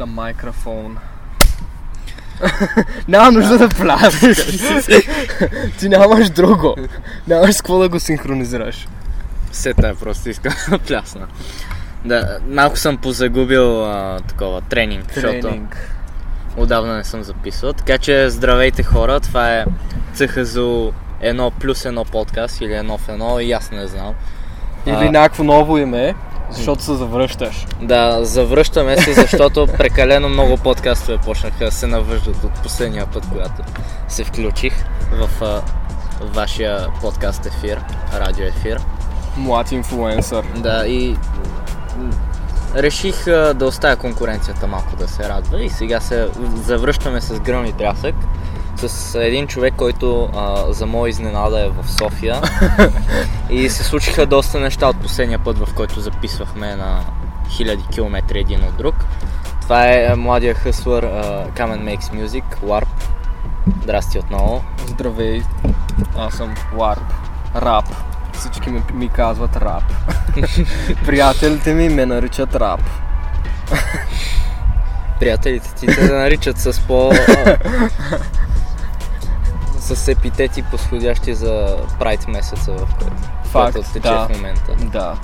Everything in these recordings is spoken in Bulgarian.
the microphone. Няма нужда да пляскаш. Ти нямаш друго. Нямаш с какво да го синхронизираш. Сета е просто искам да плясна. Да, малко съм позагубил а, такова тренинг, защото Тренинг. отдавна не съм записвал. Така че здравейте хора, това е ЦХЗУ едно плюс едно подкаст или едно в едно и аз не знам. Или А. някакво ново име, защото се завръщаш. Да, завръщаме се, защото прекалено много подкастове почнаха да се навъждат от последния път, когато се включих в а, вашия подкаст ефир, радио ефир. Млад инфлуенсър. Да, и реших а, да оставя конкуренцията малко да се радва и сега се завръщаме с гръм и трясък с един човек, който а, за моя изненада е в София и се случиха доста неща от последния път, в който записвахме на хиляди километри един от друг. Това е младия хъслър а, Kamen Makes Music, Warp. Здрасти отново. Здравей, аз съм Warp. Рап. Всички ми, ми казват рап. Приятелите ми ме наричат рап. Приятелите ти те наричат с по... с епитети подходящи за прайд месеца, в който, Факт, който тече да. в момента. Да.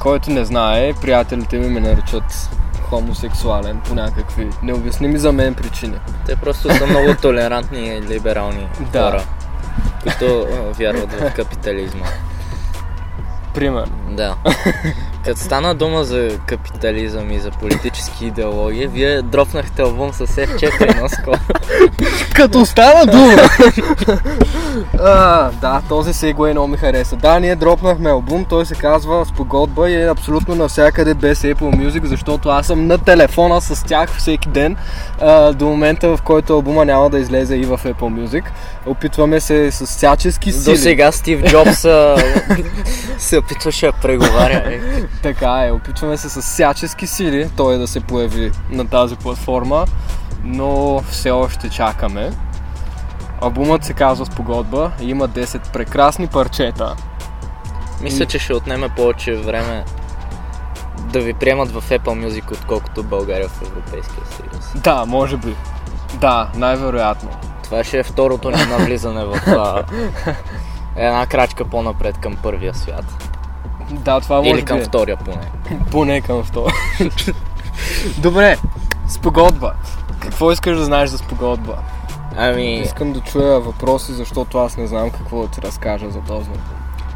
Който не знае, приятелите ми ме наричат хомосексуален по някакви необясними за мен причини. Те просто са много толерантни и либерални Да. хора, които вярват в капитализма. Примерно. Да. Като стана дума за капитализъм и за политически идеологии, вие дропнахте албум с F4 наскоро. Като стана дума! а, да, този сегуей много ми хареса. Да, ние дропнахме албум, той се казва Спогодба и е абсолютно навсякъде без Apple Music, защото аз съм на телефона с тях всеки ден а, до момента, в който албума няма да излезе и в Apple Music. Опитваме се с всячески сили. До сега Стив Джобс се опитваше да преговаря. е. Така е, опитваме се с всячески сили той да се появи на тази платформа, но все още чакаме. Албумът се казва Спогодба и има 10 прекрасни парчета. Мисля, че ще отнеме повече време да ви приемат в Apple Music, отколкото България в Европейския съюз. Да, може би. Да, най-вероятно. Това ще е второто ни навлизане в една крачка по-напред към първия свят. Да, това може Или към би. е. втория поне. Поне към втора. Добре, Спогодба. Какво искаш да знаеш за Спогодба? Ами, Искам да чуя въпроси, защото аз не знам какво да ти разкажа за този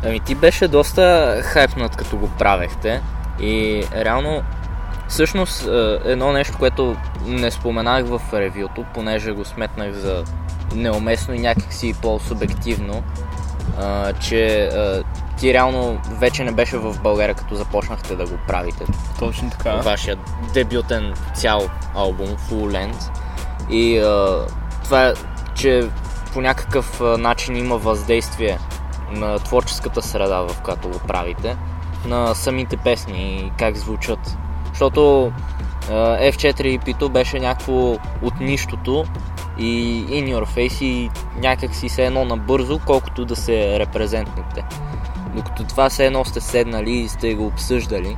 ами ти беше доста хайпнат като го правехте и реално всъщност е, едно нещо, което не споменах в ревюто, понеже го сметнах за неуместно и някакси по-субективно, а, че а, ти реално вече не беше в България, като започнахте да го правите. Точно така. Вашия дебютен цял албум, Full Length. И а, това е, че по някакъв начин има въздействие на творческата среда, в която го правите, на самите песни и как звучат. Защото F4 EP-то беше някакво от нищото и in your face и някак си се едно набързо, колкото да се репрезентните. Докато това все едно сте седнали и сте го обсъждали.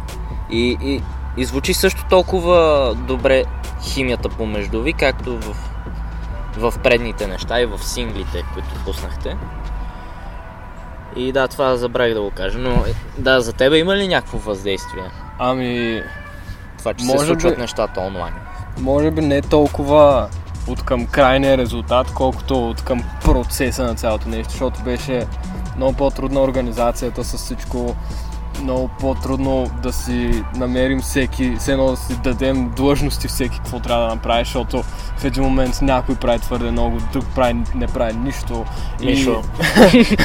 И, и, и звучи също толкова добре химията помежду ви, както в, в предните неща и в синглите, които пуснахте. И да, това забравих да го кажа, но е, да, за тебе има ли някакво въздействие? Ами, Това, че Може се случват би- нещата онлайн. може би не толкова от към крайния резултат, колкото от към процеса на цялото нещо, защото беше много по-трудна организацията с всичко, много по-трудно да си намерим всеки, все едно да си дадем длъжности всеки какво трябва да направи, защото в един момент някой прави твърде много, друг прави, не прави нищо. Мишо.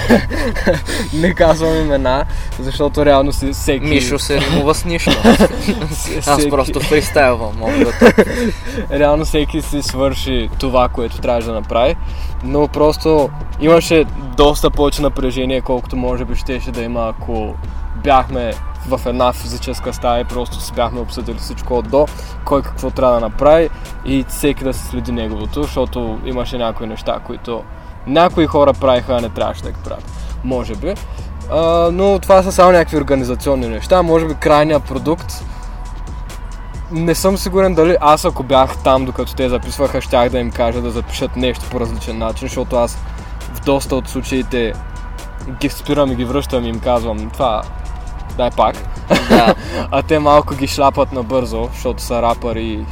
не казвам имена, защото реално си всеки... Мишо се римува с нищо. Аз всеки- просто фристайлвам, реално всеки си свърши това, което трябваше да направи, но просто имаше доста повече напрежение, колкото може би щеше да има, ако бяхме в една физическа стая и просто си бяхме обсъдили всичко от до, кой какво трябва да направи и всеки да се следи неговото, защото имаше някои неща, които някои хора правиха, а не трябваше да ги правят. Може би. А, но това са само някакви организационни неща. Може би крайният продукт не съм сигурен дали аз ако бях там, докато те записваха, щях да им кажа да запишат нещо по различен начин, защото аз в доста от случаите ги спирам и ги връщам и им казвам това дай пак. Да. а те малко ги шлапат набързо, защото са рапъри и,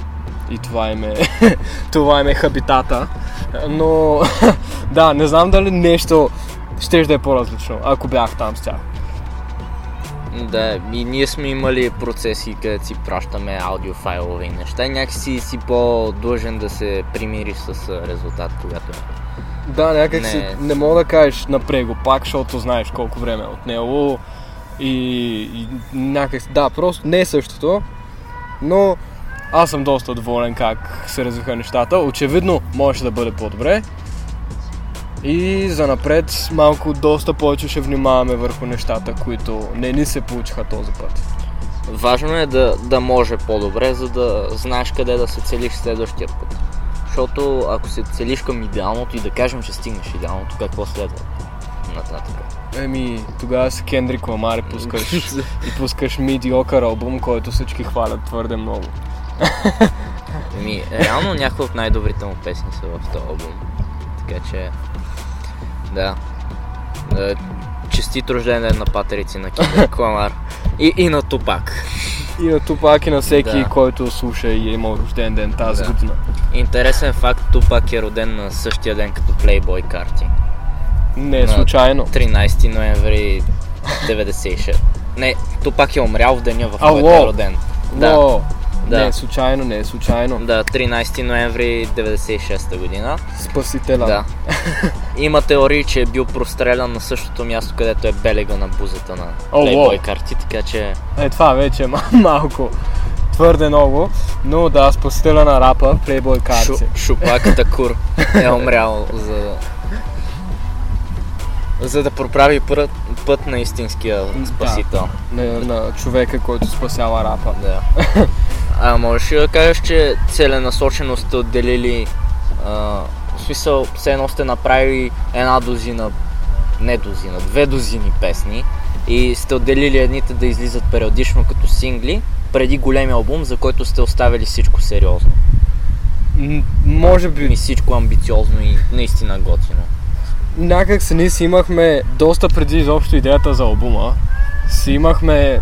и това им е, това им е хабитата. Но да, не знам дали нещо ще да е по-различно, ако бях там с тях. Да, и ние сме имали процеси, където си пращаме аудиофайлове и неща някакси си по-длъжен да се примириш с резултат, когато е. Да, някак Не. си не мога да кажеш напред го пак, защото знаеш колко време е отнело и, и някак да, просто не е същото, но аз съм доста доволен как се развиха нещата. Очевидно можеше да бъде по-добре и за напред малко доста повече ще внимаваме върху нещата, които не ни се получиха този път. Важно е да, да може по-добре, за да знаеш къде да се целиш следващия път. Защото ако се целиш към идеалното и да кажем, че стигнеш идеалното, какво следва нататък? Еми, тогава си Кендрик Ламар пускаш, и пускаш медиокър албум, който всички хвалят твърде много. Еми, реално някои от най-добрите му песни са в този албум. Така че, да. Е, Честит рожден ден на патерици на Кендрик Ламар. И, и на Тупак. И на Тупак и на всеки, Да. който слуша и е имал рожден ден тази Да. година. Интересен факт, Тупак е роден на същия ден като Playboy карти. Не е случайно. 13 ноември 96. Не, Тупак е умрял в деня, в който е роден. Да, Да. не е случайно, не е случайно. да, 13 ноември 96 година. Спасителя. Да. Има теории, че е бил прострелян на същото място, където е белега на бузата на Playboy карти, така че Е, това вече е ма- малко твърде много, но да, спасителя на рапа, Playboy карти. Шупак Такур е умрял за за да проправи път, път на истинския спасител. На, на човека, който спасява рапа. Да. А можеш ли да кажеш, че целенасочено сте отделили а, в смисъл, все едно сте направили една дозина, не дозина, две дозини песни и сте отделили едните да излизат периодично като сингли, преди големия албум, за който сте оставили всичко сериозно. М- може И би, всичко амбициозно и наистина готино. Някак се ние си имахме, доста преди изобщо идеята за албума, си имахме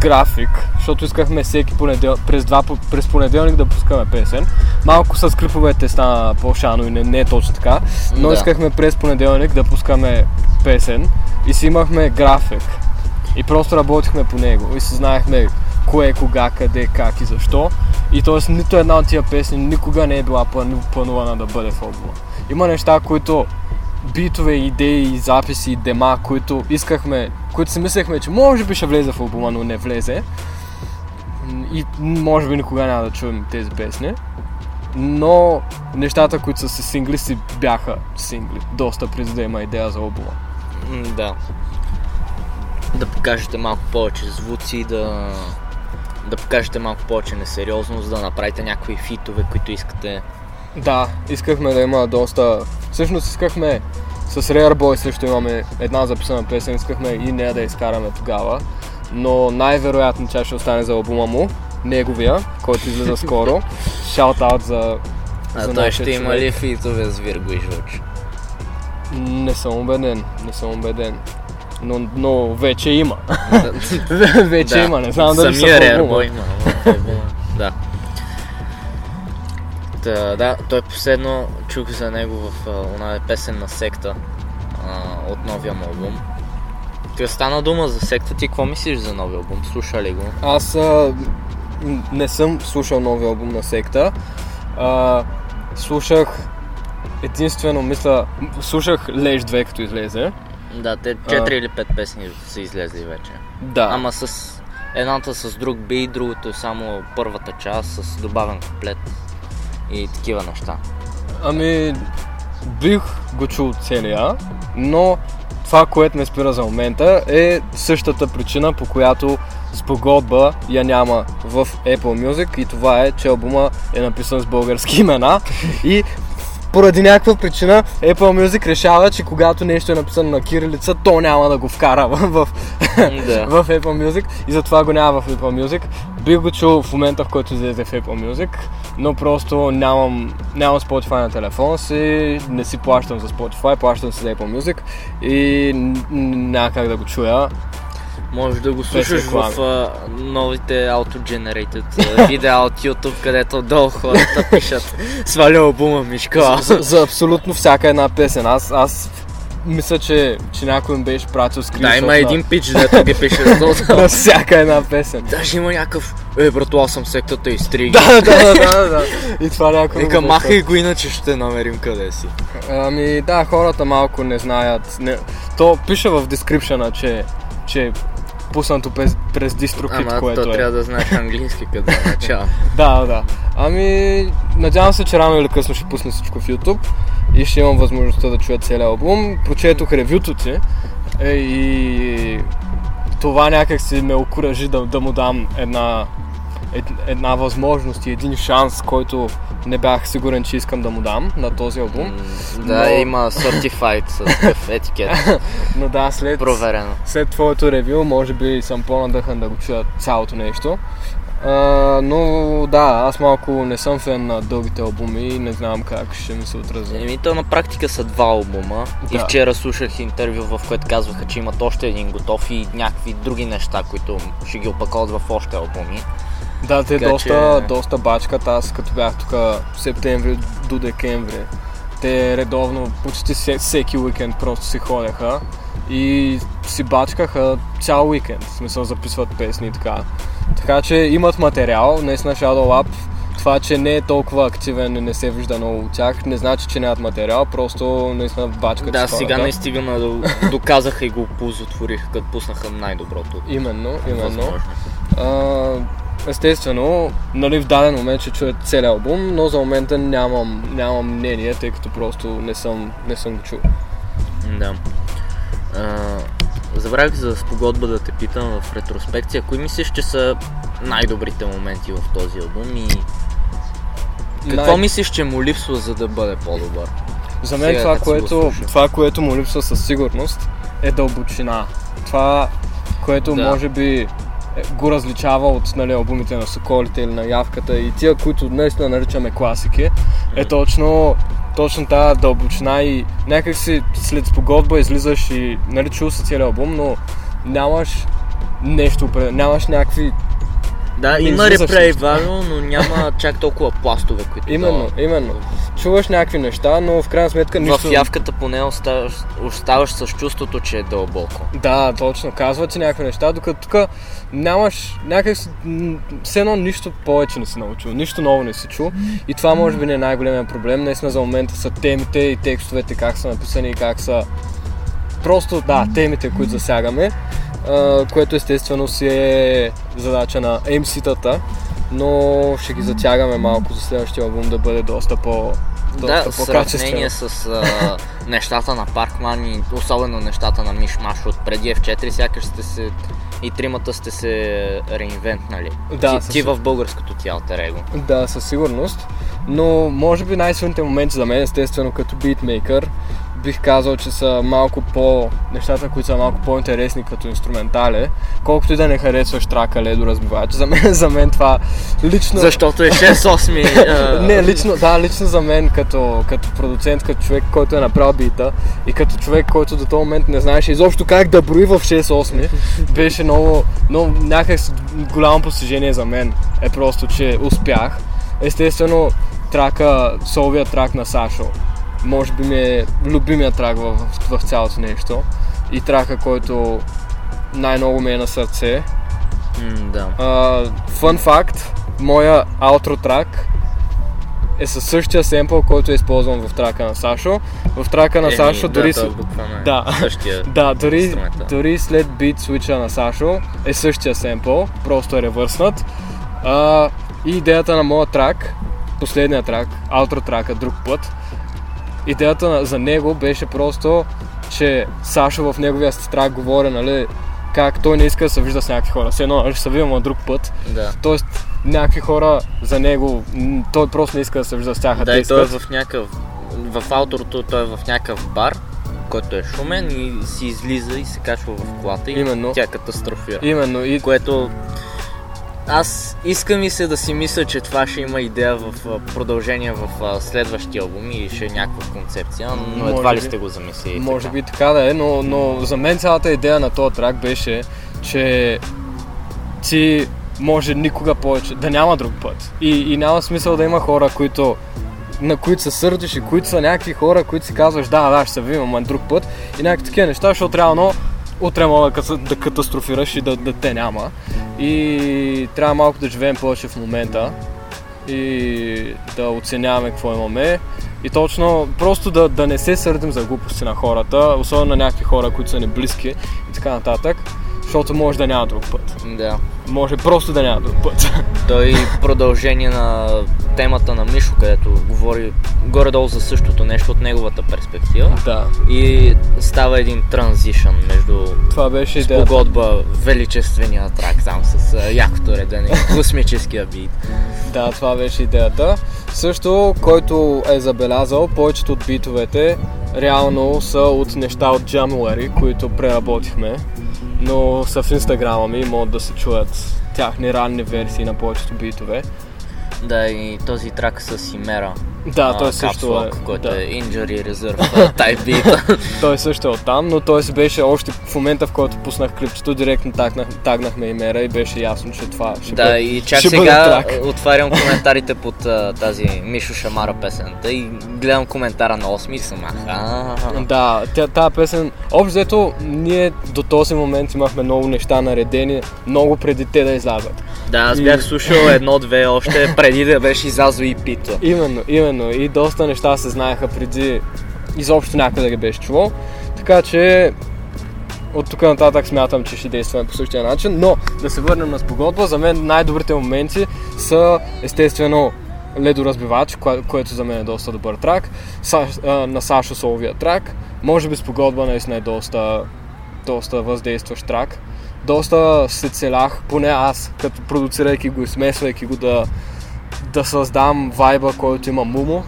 график, защото искахме всеки понедел... през, два... през понеделник да пускаме песен. Малко с клиповете стана по-шано и не, не е точно така, но Да. искахме през понеделник да пускаме песен и си имахме график. И просто работихме по него и си знаехме кое, кога, къде, как и защо. И т.е. нито една от тия песни никога не е била плану- планувана да бъде в албума. Има неща, които битове, идеи, записи, дема, които искахме, които си мислехме, че може би ще влезе в албума, но не влезе. И може би никога няма да чуем тези песни. Но нещата, които са си сингли, си бяха сингли. Доста преди да има идея за албума. Да. Да покажете малко повече звуци, да, да покажете малко повече несериозност, да направите някакви фитове, които искате. Да, искахме да има доста... Всъщност искахме с Rare Boy също имаме една записана песен, искахме и нея да изкараме тогава. Но най-вероятно тя ще остане за албума му, неговия, който излиза скоро. Out за, А за той ще има човек. ли фитове с Вирго и Жуч? Не съм убеден, не съм убеден. Но, но вече има. Вече Да. има, не знам дали Самия са. Boy има. Та, да, той последно чух за него в а, оная песен на секта а, от новия му албум. Ти стана дума за секта, ти какво мислиш за новия албум? Слуша ли го? Аз а, не съм слушал новия албум на секта. А, слушах единствено, мисля, слушах Леж 2 като излезе. Да, те 4 или 5 песни са излезли вече. Да. Ама с едната с друг би, другото е само първата част с добавен комплет и такива неща. Ами, бих го чул целия, но това, което ме спира за момента е същата причина, по която спогодба я няма в Apple Music и това е, че албума е написан с български имена и поради някаква причина Apple Music решава, че когато нещо е написано на кирилица, то няма да го вкара в, в, Да. в Apple Music и затова го няма в Apple Music. Бих го чул в момента, в който излезе в Apple Music, но просто нямам, нямам Spotify на телефона си, не си плащам за Spotify, плащам си за Apple Music и няма как да го чуя. Може да го слушаш в а, новите auto-generated видеа от YouTube, където отдолу хората пишат сваля албума Мишка. за, за абсолютно всяка една песен. Аз, аз мисля, че, че някой ми беше пратил скриншот Да, има на, един пич, дето ги пише долу. на всяка една песен. Даже има някакъв, е брато, аз съм сектата и стриги. Да, да, да, да, да. И това някой го махай го, иначе ще намерим къде си. Ами да, хората малко не знаят. Не... То пише в дескрипшена, че, че пуснато през, през DistroKid, Ама което то е. трябва да знаеш английски като начало. Да, да. Ами, надявам се, че рано или късно ще пусна всичко в YouTube и ще имам възможността да чуя целият албум. Прочетох ревюто ти е, и това някак си ме окуражи да, да му дам една, ед, една възможност и един шанс, който не бях сигурен, че искам да му дам на този албум. М, Да, Но- има certified с етикет. Но да, след, Проверено. след твоето ревю, може би съм по-надъхан да го чуя цялото нещо. А, но да, аз малко не съм фен на дългите албуми и не знам как ще ми се отрази. Еми, то на практика са два албума. И Да. вчера слушах интервю, в което казваха, че имат още един готов и някакви други неща, които ще ги опаковат в още албуми. Да, те Така доста, че- доста бачкат. Аз като бях тук септември до декември, те редовно, почти все- всеки уикенд просто си ходеха и си бачкаха цял уикенд. В смисъл записват песни и така. Така че имат материал, наистина Shadow Lab. Това, че не е толкова активен и не се вижда много от тях, не значи, че нямат материал, просто наистина бачкат да, си сега хората. наистина до- доказаха и го ползотвориха, като пуснаха най-доброто. Именно, именно. възможно. А, естествено, нали в даден момент ще чуя целият албум, но за момента нямам, нямам мнение, тъй като просто не съм, не съм го чул. Да. А, забравих за спогодба да те питам в ретроспекция, кои мислиш, че са най-добрите моменти в този албум и какво Най- мислиш, че му липсва, за да бъде по-добър? За мен Сега, това което, това, което му липсва със сигурност е дълбочина. Това, което Да. може би го различава от нали, албумите на Соколите или на Явката. И тия, които наистина наричаме класики, е точно, точно тази дълбочина и някак си след спогодба излизаш и нали, чул си целият албум, но нямаш нещо, нямаш някакви... Да, Не има излизаш репрейвано, но няма чак толкова пластове, които Именно, да... именно. Чуваш някакви неща, но в крайна сметка нищо... В явката поне оставаш, оставаш с чувството, че е дълбоко. Да, точно. Казва ти някакви неща, докато тук нямаш някак все едно нищо повече не си научил, нищо ново не си чул. И това може би не е най-големия проблем. Наистина за момента са темите и текстовете, как са написани и как са... Просто, да, темите, които засягаме, което естествено си е задача на MC-тата, но ще ги затягаме малко за следващия албум да бъде доста по... Доста Да, сравнение с а, нещата на Паркман и особено нещата на Миш Маш от преди F4, сякаш сте се и тримата сте се реинвентнали. Да, ти, ти в българското ти его. Да, със сигурност. Но може би най-силните моменти за мен, естествено, като битмейкър, бих казал, че са малко по... нещата, които са малко по-интересни като инструментале. Колкото и да не харесваш трака Ледо разбивач, за мен, за мен това лично... Защото е 6-8. а, Не, лично, да, лично за мен като, като продуцент, като човек, който е направил бита и като човек, който до този момент не знаеше изобщо как да брои в 6-8, беше много, много някак голямо постижение за мен. Е просто, че успях. Естествено, трака, соловия трак на Сашо, може би ми е любимия трак в, в, в цялото нещо. И трака, който най-много ми е на сърце. м, да. Фън факт, моя аутро трак е със същия семпъл, който е използван в трака на Сашо. В трака на Еми, Сашо да, дори... той с- е Да. Същия. Да, дори, дори след бит свича на Сашо е същия семпъл, просто е ревърснат. А, и идеята на моя трак, последния трак, аутро трака друг път, идеята за него беше просто, че Сашо в неговия трак говори, нали, как той не иска да се вижда с някакви хора. Все едно, нали, ще се видим на друг път. Да. Тоест, някакви хора за него, той просто не иска да се вижда с тях. Да, и той е в някакъв в ауторото той е в някакъв бар, който е шумен и си излиза и се качва в колата и Именно. тя катастрофира. Именно. И Което аз искам ми се да си мисля, че това ще има идея в продължение в следващия албум и ще е някаква концепция, но едва Може ли би. сте го замислили Може така. би така да е, но, но за мен цялата идея на този трак беше, че ти може никога повече да няма друг път. И, и няма смисъл да има хора, които на които се сърдиш и които са някакви хора, които си казваш да, да, ще се видим, ама друг път и някакви такива неща, защото реално утре мога да, катастрофираш и да, да те няма. И трябва малко да живеем повече в момента и да оценяваме какво имаме. И точно просто да, да не се сърдим за глупости на хората, особено на някакви хора, които са ни близки и така нататък, защото може да няма друг път. Да. Може просто да няма друг път. Той продължение на темата на Мишо, където говори горе-долу за същото нещо от неговата перспектива. да, И става един транзишън между това беше спогодба, величествения трак там с якото редене космическия бит. Да, това беше идеята. Също, който е забелязал, повечето от битовете реално са от неща от January, които преработихме, но са в инстаграма ми и могат да се чуят тяхни ранни версии на повечето битове. Да, и този трак с Имера. Да, а, той също Caps е. Който да. е Injury Reserve type бит. Той също е оттам, но той си беше още в момента, в който пуснах клипчето, директно тагнах, тагнахме имера и беше ясно, че това ще да, бъде, и чак ще сега трак. отварям коментарите под а, тази Мишо Шамара песента и гледам коментара на 8 и съм. Да, тя, тази песен, общо взето, ние до този момент имахме много неща наредени, много преди те да излязат. Да, аз И- бях слушал едно-две още преди да беше излязло и пито. Именно, именно. И доста неща се знаеха преди изобщо някой да ги беше чувал. Така че от тук нататък смятам, че ще действаме по същия начин. Но да се върнем на спогодба, за мен най-добрите моменти са естествено ледоразбивач, кое, което за мен е доста добър трак. Са, а, на Сашо Соловия трак. Може би спогодба наистина е доста, доста въздействащ трак. Доста се целях, поне аз, като продуцирайки го и смесвайки го да, да създам вайба, който има Мумо.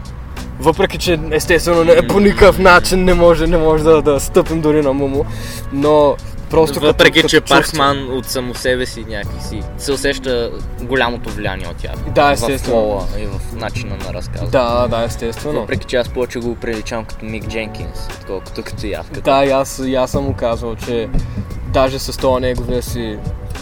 Въпреки, че естествено не, по никакъв начин не може, не може да, да стъпим дори на Мумо, но просто Въпреки, като, че като чувство. Паркман от само себе си някакси се усеща голямото влияние от тях. Да, В естествено. флоа и в начина на разказа. Да, да, естествено. Въпреки, че аз повече го приличам като Мик Дженкинс, отколкото като явката. Да, и аз, и аз съм му казвал, че даже с това неговия си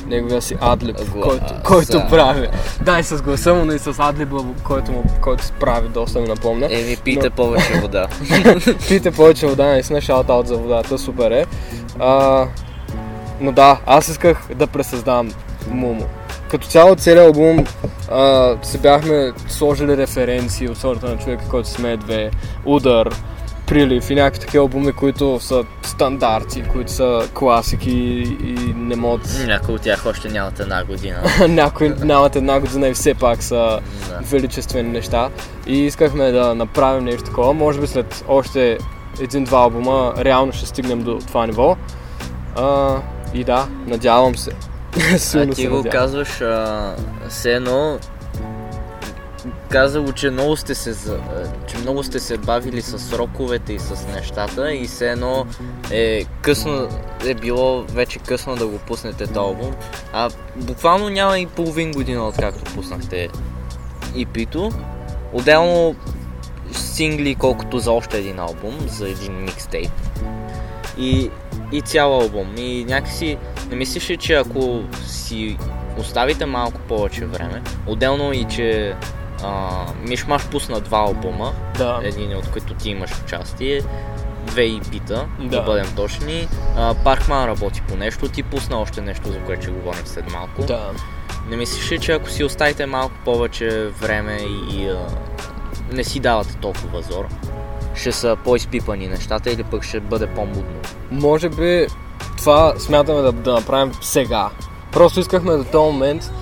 неговия си адлиб, Глас, който, който да. прави. Да, и с гласа му, но и с адлиба, който, му, който прави, доста ми напомня. Еми, пийте Но- повече вода. Пийте повече вода, наистина шаут за водата, супер е. А, но да, аз исках да пресъздам Мумо. Като цяло целият албум а, се бяхме сложили референции от сорта на човека, който смее две, удар, прилив и някакви такива албуми, които са стандарти, които са класики и не могат... Някои от тях още нямат една година. Някои нямат една година и все пак са Да. величествени неща и искахме да направим нещо такова. Може би след още един-два албума реално ще стигнем до това ниво. А, и да, надявам се. Силно А ти го надявам. казваш а, все едно каза го, че много сте се, че много сте се бавили с сроковете и с нещата и все едно е късно, е било вече късно да го пуснете този албум. А буквално няма и половин година откакто пуснахте EP-то. Отделно сингли колкото за още един албум, за един микстейп. И, и цял албум. И някакси не мислиш ли, че ако си оставите малко повече време, отделно и че а, Мишмаш пусна два албума, Да. един от които ти имаш участие, две EP-та, да. Да. да бъдем точни. А, Паркман работи по нещо, ти пусна още нещо, за което ще говорим след малко. Да. Не мислиш ли, че ако си оставите малко повече време и а, не си давате толкова зор, ще са по-изпипани нещата или пък ще бъде по-мудно? Може би това смятаме да, да направим сега. Просто искахме до този момент,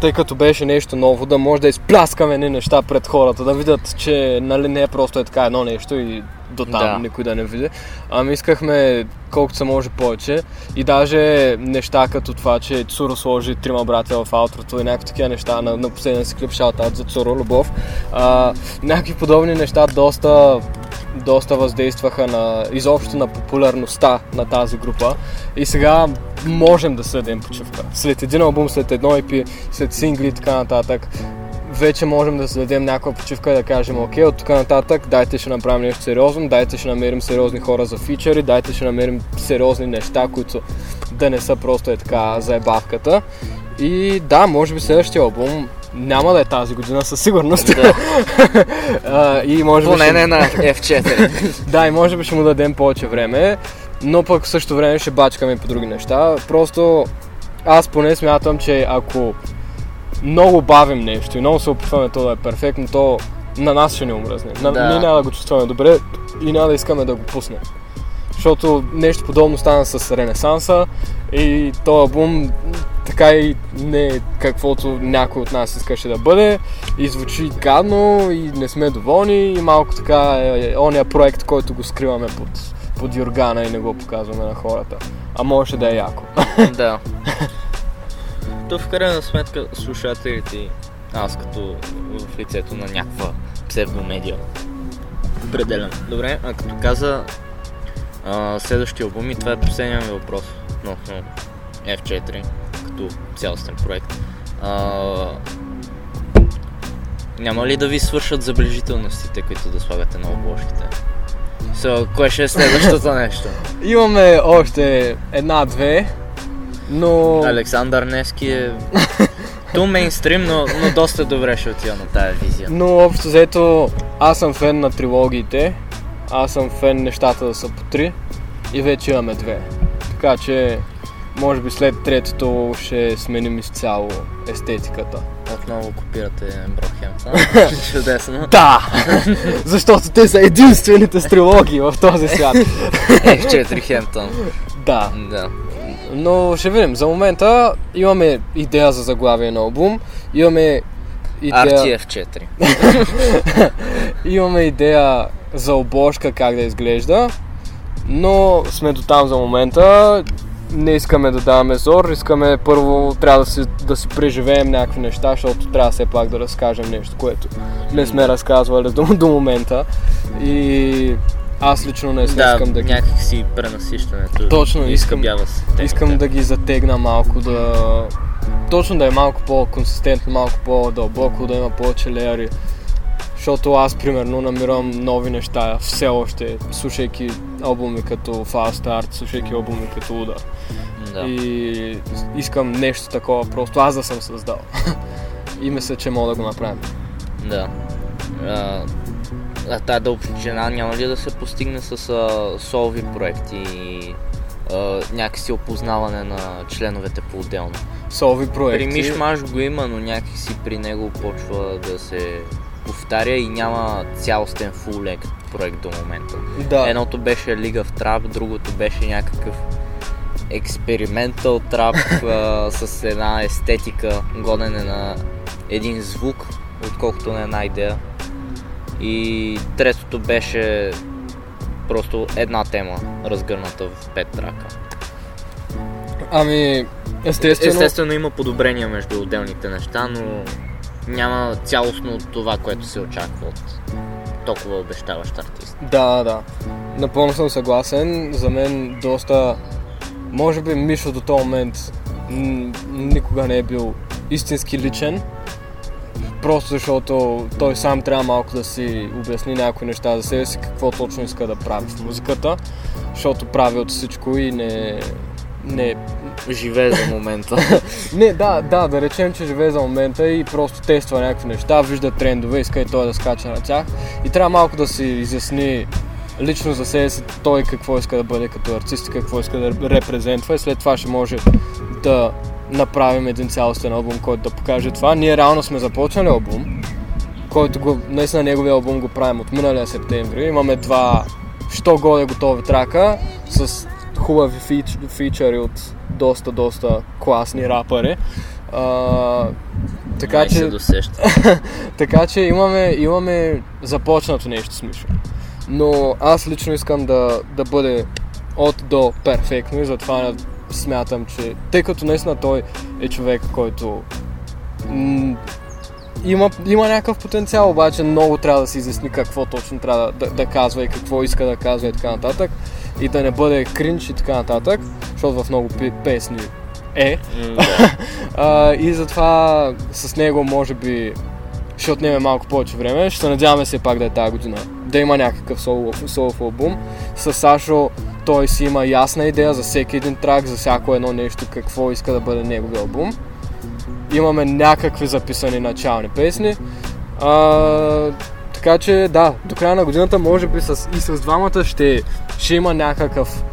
тъй като беше нещо ново, да може да изпляскаме ни неща пред хората, да видят, че нали, не е просто е така едно нещо и до там Да. никой да не види. Ами искахме колкото се може повече. И даже неща като това, че Цуро сложи трима братя в аутрото и някакви такива неща на, на последния си клип, шаутаут за Цуро, любов. А, някакви подобни неща доста доста въздействаха на изобщо на популярността на тази група. И сега можем да следим почивка. След един албум, след едно EP, след сингли и така нататък, вече можем да следим някаква почивка и да кажем, окей, от тук нататък дайте ще направим нещо сериозно, дайте ще намерим сериозни хора за фичери, дайте ще намерим сериозни неща, които да не са просто е така заебавката. И да, може би следващия албум няма да е тази година със сигурност. Да. А, и може би Поне ще- не на F4. да, и може би ще му дадем повече време, но пък в същото време ще бачкаме по други неща. Просто аз поне смятам, че ако много бавим нещо и много се опитваме то да е перфектно, то на нас ще не омръзне. На, Да. Ние няма да го чувстваме добре и няма да искаме да го пуснем. Защото нещо подобно стана с Ренесанса и този албум така и не е каквото някой от нас искаше да бъде и звучи гадно и не сме доволни и малко така е, е ония проект, който го скриваме под, под юргана и не го показваме на хората. А може да е яко. да. То в крайна сметка слушателите аз като в лицето на някаква псевдомедия. Определено. Добре, а като каза а, следващия албум и това е последния ми въпрос относно F4 като цялостен проект. А, няма ли да ви свършат забележителностите, които да слагате на обложките? So, кое ще е следващото нещо? Имаме още една-две, но... Александър Невски е ту мейнстрим, но, но доста добре ще отива на тая визия. Но общо взето, аз съм фен на трилогиите, аз съм фен нещата да са по три и вече имаме две. Така че, може би след третото ще сменим изцяло естетиката. Отново копирате Брокхемптън. Чудесно. Да! Защото те са единствените с трилогии в този свят. F4 Хемптън. Да. Да. Но ще видим. За момента имаме идея за заглавие на албум. Имаме идея... Арти F4. Имаме идея за обложка как да изглежда, но сме до там за момента. Не искаме да даваме зор, искаме първо трябва да си, да си преживеем някакви неща, защото трябва все пак да разкажем нещо, което не сме разказвали до, до момента. И аз лично не Да, искам да ги някакси пренасищането. Точно, искам-. Искам да ги затегна малко, да... Точно да е малко по-консистентно, малко по-дълбоко, да има повече леяри. Защото аз, примерно, намирам нови неща все още, слушайки албуми като Fast Start, слушайки албуми като Уда. Да. И искам нещо такова, просто аз да съм създал. И мисля, че мога да го направим. Да. А тази дълбочина няма ли да се постигне с а, солови проекти и а, някакси опознаване на членовете по-отделно? Солови При проекти. Мишмаш го има, но някакси при него почва да се повтаря и няма цялостен фул лек проект до момента. Да. Едното беше League of Trap, другото беше някакъв експериментал трап а, с една естетика, гонене на един звук, отколкото на една идея. И третото беше просто една тема, разгърната в пет трака. Ами, естествено, Естествено има подобрения между отделните неща, но няма цялостно това, което се очаква от толкова обещаващ артист. Да, да. Напълно съм съгласен. За мен доста... Може би Мишо до този момент м- никога не е бил истински личен. Просто защото той сам трябва малко да си обясни някои неща за себе си, какво точно иска да прави в музиката. Защото прави от всичко и не... не Живее за момента. не, да, да, да речем, че живее за момента и просто тества някакви неща, вижда трендове, иска и той да скача на тях. И трябва малко да си изясни лично за себе си той какво иска да бъде като артист, и какво иска да репрезентва и след това ще може да направим един цялостен албум, който да покаже това. Ние реално сме започнали албум, който го, наистина неговия албум го правим от миналия септември. Имаме два, що годе готови трака с хубави фич, фичъри от доста, доста класни рапъри. А, така Май се че, така че имаме, имаме започнато нещо с Мишо. Но аз лично искам да, да бъде от до перфектно и затова смятам, че тъй като наистина той е човек, който м- има, има някакъв потенциал, обаче много трябва да се изясни какво точно трябва да, да, да казва и какво иска да казва и така нататък. И да не бъде кринч и така нататък, защото в много песни е. Да. А, и затова с него може би ще отнеме малко повече време. Ще се надяваме все пак да е тази година. Да има някакъв солов, солов албум. С Сашо той си има ясна идея за всеки един трак, за всяко едно нещо, какво иска да бъде неговия албум. Имаме някакви записани начални песни. А, така че да, до края на годината може би с, и с двамата ще, ще има някакъв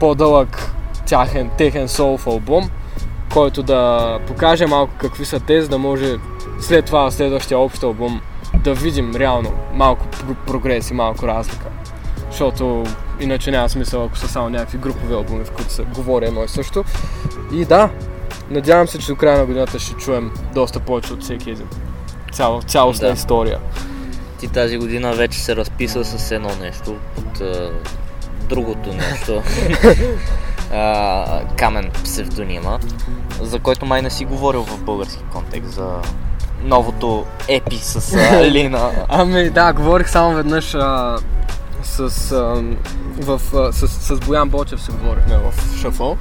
по-дълъг тяхен, техен солов албум, който да покаже малко какви са те, за да може след това следващия общ албум да видим реално малко пр- прогрес и малко разлика. Защото иначе няма смисъл, ако са само някакви групови албуми, в които се говори едно и също. И да, надявам се, че до края на годината ще чуем доста повече от всеки един. Цял, цялостна Да. история. Ти тази година вече се разписа с едно нещо под а, другото нещо. а, камен псевдонима, за който май не си говорил в български контекст, за новото епи с а, Лина. Ами да, говорих само веднъж а, с, а, в, а, с, с Боян Бочев се говорихме в Шафо.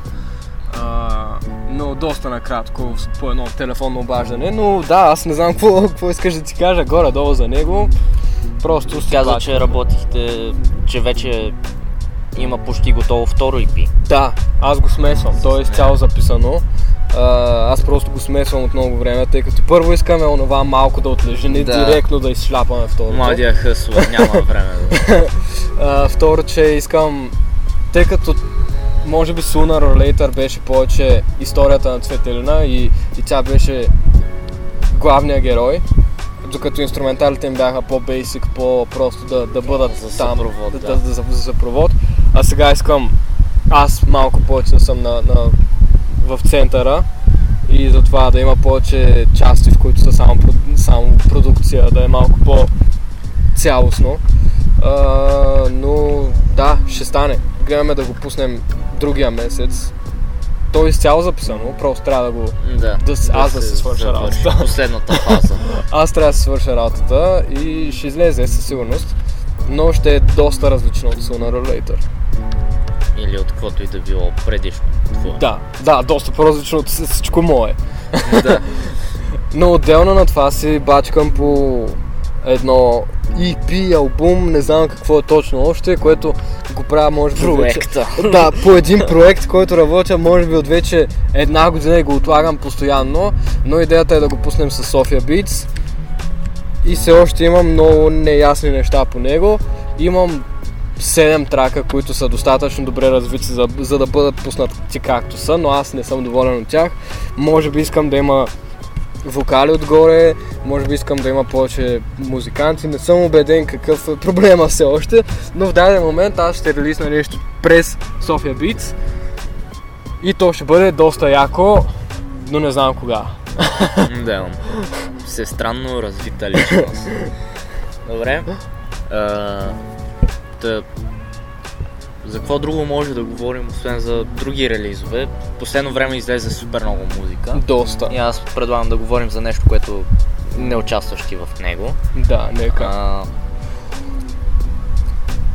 А, но доста накратко, по едно телефонно обаждане. Но да, аз не знам какво, какво искаш да ти кажа горе-долу за него. Просто си Каза, че работихте, че вече има почти готово второ EP. Да, аз го смесвам. То е изцяло записано. А, аз просто го смесвам от много време, тъй като първо искаме онова малко да отлежи, не Да. директно да изшляпаме второто. Младия хъсва, няма време. Да... А, второ, че искам, тъй като може би Sooner or Later беше повече историята на Цветелина и, и тя беше главният герой, докато инструменталите им бяха по-бейсик, по-просто да, да бъдат За там, съпровод, да, да. да, да, за, за съпровод. А сега искам, аз малко повече да съм на, на, в центъра и затова да има повече части, в които са само, само продукция, да е малко по-цялостно. А, но да, ще стане. Гледаме да го пуснем другия месец. То е изцяло записано, просто трябва да го... Да, Да с- аз да се свърша работата. Последната фаза. Аз трябва да си свърша работата и ще излезе със сигурност, но ще е доста различно от Sooner or Later. Или от каквото и да било предишно. твое. Да, да, доста по-различно от всичко мое. да. Но отделно на това си бачкам по едно EP, албум, не знам какво е точно още, което го правя може би вече... Проекта. Да, по един проект, който работя може би от вече една година и го отлагам постоянно, но идеята е да го пуснем с София Beats и все още имам много неясни неща по него. Имам 7 трака, които са достатъчно добре развити, за, за да бъдат пуснати както са, но аз не съм доволен от тях. Може би искам да има вокали отгоре, може би искам да има повече музиканти, не съм убеден какъв е проблема все още, но в даден момент аз ще релизна нещо през София Beats и то ще бъде доста яко, но не знам кога. да. Всестранно развита личност. Добре. А, та, за какво друго може да говорим, освен за други релизове? Последно време излезе супер много музика. Доста. И аз предлагам да говорим за нещо, което не участваш ти в него. Да, нека. А,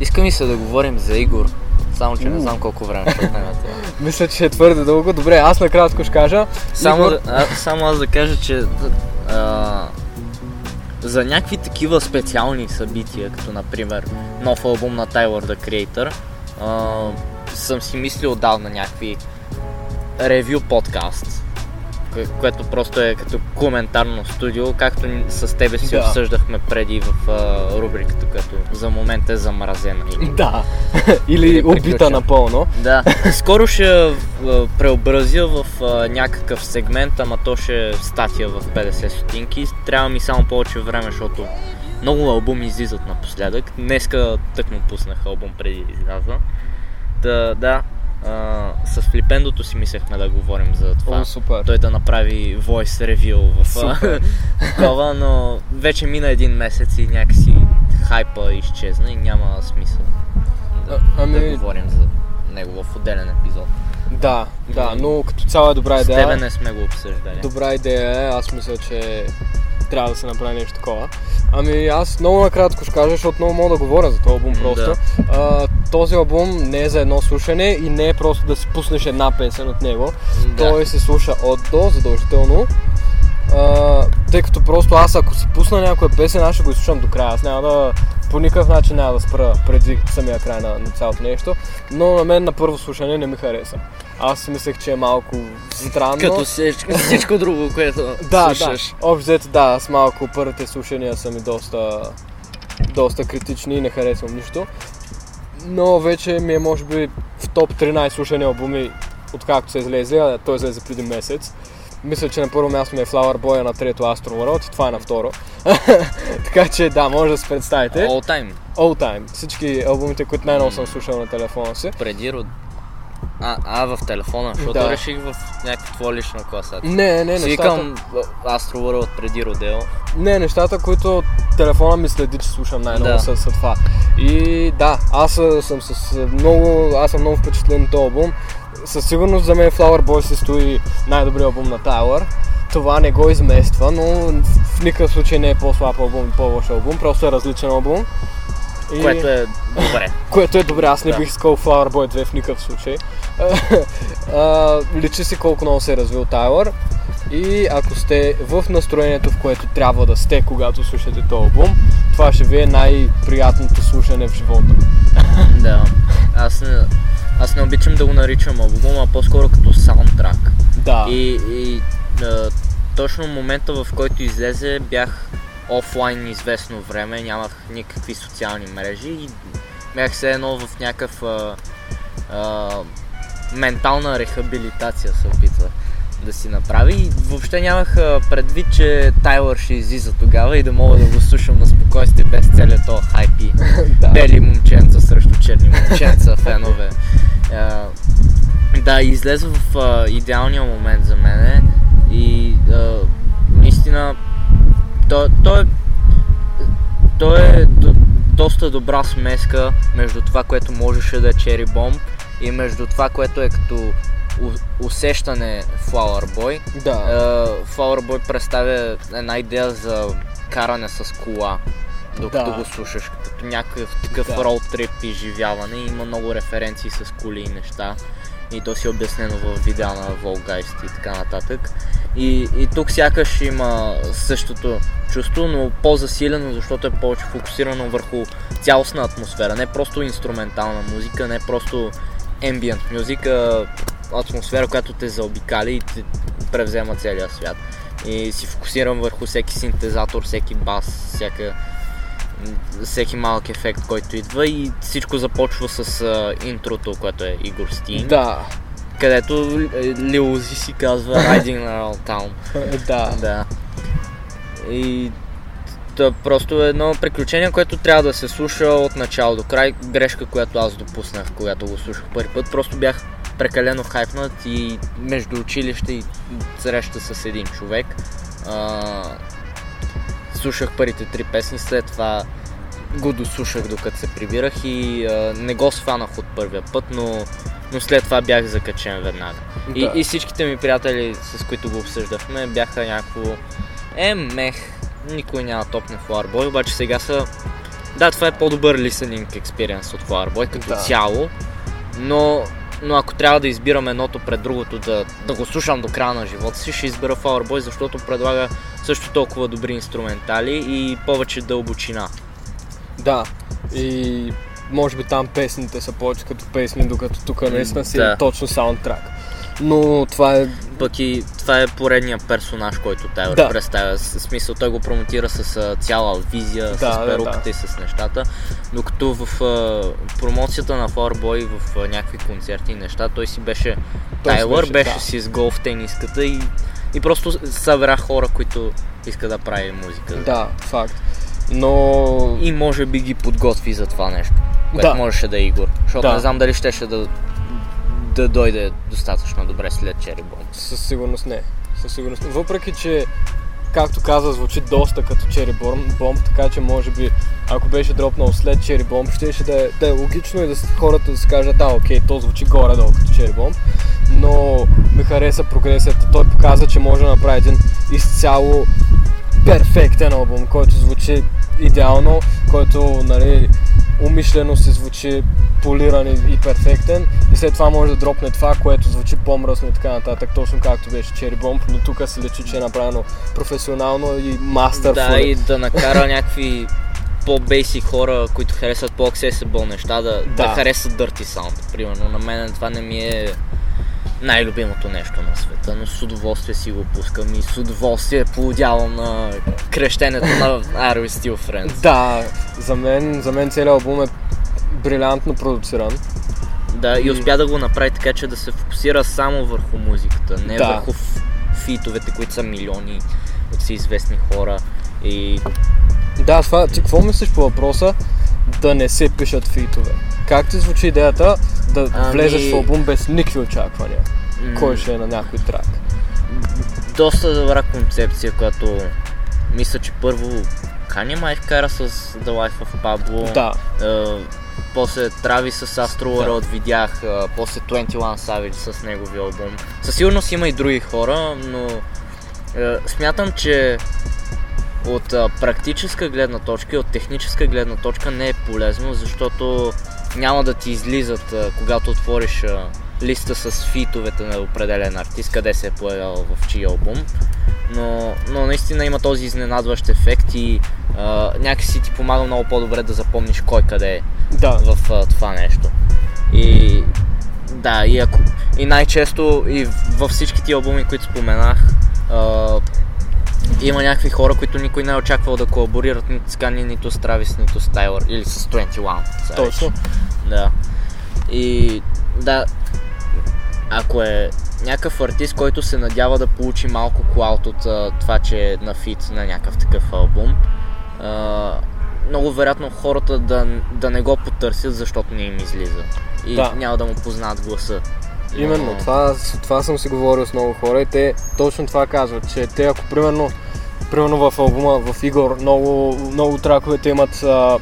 иска ми се да говорим за Игор, само че не знам колко време ще отнеме това. Мисля, че е твърде дълго. Добре, аз накратко ще кажа. Само, Игор- а, само аз да кажа, че а, за някакви такива специални събития, като например нов албум на Tyler the Creator, а, съм си мислил отдавна някакви ревю подкаст, което просто е като коментарно студио, както с тебе си Да. обсъждахме преди в а, рубриката, като за момент е замразена. И- Да. Или Или убита напълно. Да, скоро ще а, преобразя в а, някакъв сегмент, ама то ще е статия в 50 стотинки. Трябва ми само повече време, защото много албуми излизат напоследък. Днеска тък му пуснах албум преди изляза. Да, да. А, с Флипендото си мислехме да говорим за това. О, супер. Той да направи voice review в такова, но вече мина един месец и някакси хайпа изчезна и няма смисъл да, А- ами- да говорим за него в отделен епизод. Да, да, но като цяло е добра С идея. тебе не сме го обсъждали. Добра идея е, аз мисля, че трябва да се направи нещо такова. Ами аз много накратко ще кажа, защото много мога да говоря за този албум просто. А, този албум не е за едно слушане и не е просто да си пуснеш една песен от него. Да. Той се слуша от до задължително. А, тъй като просто аз ако си пусна някоя песен, аз ще го изслушам до края. Аз няма да по никакъв начин няма да спра преди самия край на, на цялото нещо. Но на мен на първо слушане не ми хареса. Аз мислех, че е малко странно. Като всичко, всичко друго, което Да, слушаш. да. Общо взето да, аз малко първите слушания са ми доста, доста критични и не харесвам нищо. Но вече ми е може би в топ 13 слушани албуми, откакто са излезли, а той излезе преди месец. Мисля, че на първо място ми е Flower Boy, а на трето Astro World и това е на второ. така че да, може да се представите. All time. All time. Всички албумите, които най-много съм слушал на телефона си. Преди род... А, а, в телефона, защото Да. реших в някаква твоя лична класация. Не, не, Си нещата... викам Astro World преди Родео. Не, нещата, които телефона ми следи, че слушам най-много Да. са, са това. И да, аз съм с много, аз съм много впечатлен от този албум. Със сигурност за мен Flower Boy си стои най-добрият албум на Тайлър. Това не го измества, но в никакъв случай не е по-слаб албум по-лош албум, просто е различен албум. И... Което е добре. Което е добре, аз не Да. бих искал Flower Boy 2 в никакъв случай. Личи си колко много се е развил Тайлър. И ако сте в настроението, в което трябва да сте, когато слушате този албум, това ще ви е най-приятното слушане в живота. да. Аз не, аз не обичам да го наричам албум, а по-скоро като саундтрак. Да. И, и а, точно момента в който излезе бях офлайн известно време, нямах никакви социални мрежи и бях все едно в някакъв а, а, ментална рехабилитация се опитвах да си направи и въобще нямах предвид, че Тайлър ще излиза тогава и да мога да го слушам на спокойствие без целият този хайп и да. бели момченца срещу черни момченца, фенове. Да, излезе в идеалния момент за мене и наистина той, той, е- той е до, доста добра смеска между това, което можеше да е Cherry Bomb и между това, което е като усещане Flower Boy. Да. Uh, Flower Boy представя една идея за каране с кола, докато Да. го слушаш, като някакъв такъв Да. роуд трип изживяване. Има много референции с коли и неща. И то си е обяснено в видео на Volgeist и така нататък. И, и тук сякаш има същото чувство, но по-засилено, защото е повече фокусирано върху цялостна атмосфера. Не просто инструментална музика, не просто ambient музика, атмосфера, която те заобикали и те превзема целия свят. И си фокусирам върху всеки синтезатор, всеки бас, всяка, всеки малък ефект, който идва и всичко започва с а, интрото, което е Игор Стин, Да. където Лил Узи си казва Riding Around Town. да. Да. И Та просто е едно приключение, което трябва да се слуша от начало до край. Грешка, която аз допуснах, когато го слушах първи път. Просто бях прекалено хайпнат и между училище и среща с един човек. А, слушах първите три песни, след това го дослушах докато се прибирах и а, не го сванах от първия път, но, но след това бях закачен веднага. И, Да. и всичките ми приятели, с които го обсъждахме, бяха някакво е, мех, никой няма топне Flowerboy, обаче сега са... Да, това е по-добър listening experience от Flowerboy като Да. цяло, но, но ако трябва да избирам едното пред другото, да, да го слушам до края на живота си, ще избера Flowerboy, защото предлага също толкова добри инструментали и повече дълбочина. Да. И може би там песните са повече като песни, докато тук наистина си да. е точно саундтрак. Но това е... Пък и това е поредният персонаж, който Тайлър Да. представя. С смисъл той го промотира с цяла визия, Да, с да, перуката да. и с нещата. Докато в а, промоцията на Flowerboy, в а, някакви концерти и неща, той си беше Той Тайлър, беше, беше да. си с голф тениската и, и просто събра хора, които иска да прави музика. Да, факт. Но... И може би ги подготви за това нещо, което Да. можеше да е Игор. Защото Да. не знам дали щеше да, да дойде достатъчно добре след Cherry Bomb. Със сигурност не. Със сигурност. Въпреки, че както каза, звучи доста като Bomb, Bomb, така че може би, ако беше дропнал след Cherry Bomb, ще, да, е, да е логично и да хората да си кажат, а, окей, то звучи горе-долу като Cherry Bomb, но ми хареса прогресията. Той показа, че може да направи един изцяло перфектен албум, който звучи идеално, който, нали, умишлено се звучи полиран и, и перфектен и след това може да дропне това, което звучи по-мръсно и така нататък, точно както беше Cherry Bomb, но тук се лечи, че е направено професионално и мастер. Да, и да накара някакви по-бейсик хора, които харесват по-accessible неща, да, да. да харесат Dirty Sound. Примерно, на мен това не ми е най-любимото нещо на света, но с удоволствие си го пускам и с удоволствие поудявам на крещенето на Are We Still Friends. Да, за мен, за мен целият албум е брилянтно продуциран. Да, и, и успя да го направи така, че да се фокусира само върху музиката, не да. върху фитовете, които са милиони от си известни хора. И... Да, това, ти какво мислиш по въпроса да не се пишат фитове? Как ти звучи идеята да ами... влезеш в албум без никакви очаквания? Mm. Кой ще е на някой трак? Доста добра концепция, която мисля, че първо Кани май вкара с The Life of Pablo. Да. Uh, после Трави с Astro World да. видях, uh, после 21 Savage с неговия албум. Със сигурност има и други хора, но uh, смятам, че от практическа гледна точка и от техническа гледна точка не е полезно, защото няма да ти излизат, когато отвориш листа с фитовете на определен артист, къде се е появял в чий албум. Но, но наистина има този изненадващ ефект и а, някакси ти помага много по-добре да запомниш кой къде е да. в а, това нещо. И да, и, ако, и най-често и във всички ти албуми, които споменах, а, има някакви хора, които никой не е очаквал да колаборират нито с Кани, нито с Травис, нито с Тайлър или с 21. Точно. Да. И да, ако е някакъв артист, който се надява да получи малко клаут от а, това, че е на фит на някакъв такъв албум, а, много вероятно хората да, да не го потърсят, защото не им излиза. И да. няма да му познаят гласа. Именно, това, това съм си говорил с много хора и те точно това казват, че те ако примерно, примерно в албума в Игор много, много траковете имат а,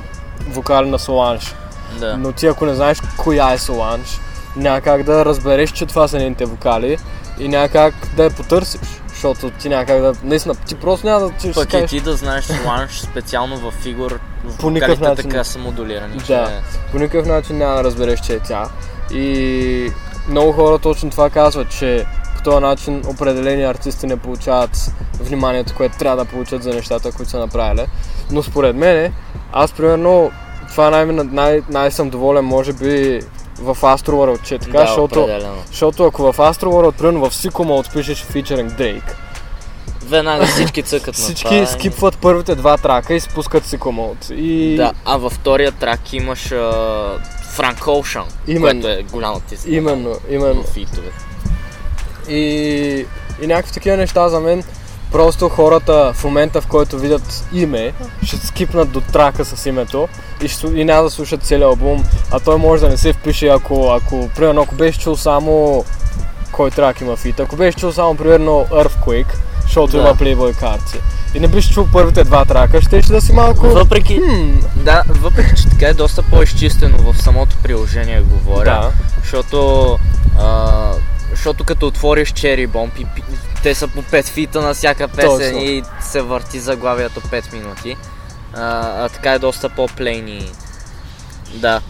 вокали на Соланж. Да. Но ти ако не знаеш коя е Соланж, няма как да разбереш, че това са нейните вокали и няма как да я потърсиш. Защото ти няма как да... Наистина, ти просто няма да ти Пък и ти да знаеш Соланж специално в фигур, по никакъв начин. така са модулирани. Да, по никакъв начин няма да разбереш, че е тя. И много хора точно това казват, че по този начин определени артисти не получават вниманието, което трябва да получат за нещата, които са направили. Но според мен, аз примерно, това най- най- най- съм доволен, може би, в Astroworld, че е така, да, защото, защото ако в Astroworld, примерно в Sycamore пишеш фичеринг Дрейк, веднага всички цъкат на Всички това, скипват първите два трака и спускат Sycamore. И... Да, а във втория трак имаш Франк Оушън, което е голям артист. Именно, именно. В. И, и някакви такива неща за мен, просто хората в момента в който видят име, ще скипнат до трака с името и, ще, и няма да слушат целият албум, а той може да не се впише, ако, ако примерно, ако беше чул само кой трак има фит, ако беше чул само примерно Earthquake, защото да. има Playboy карти и не биш чул първите два трака, ще ще да си малко... Въпреки, хм. да, въпреки, че така е доста по-изчистено в самото приложение говоря, да. защото, а, защото като отвориш Cherry Bomb и те са по 5 фита на всяка песен Точно. и се върти заглавието 5 минути, а, а така е доста по-плейни. Да.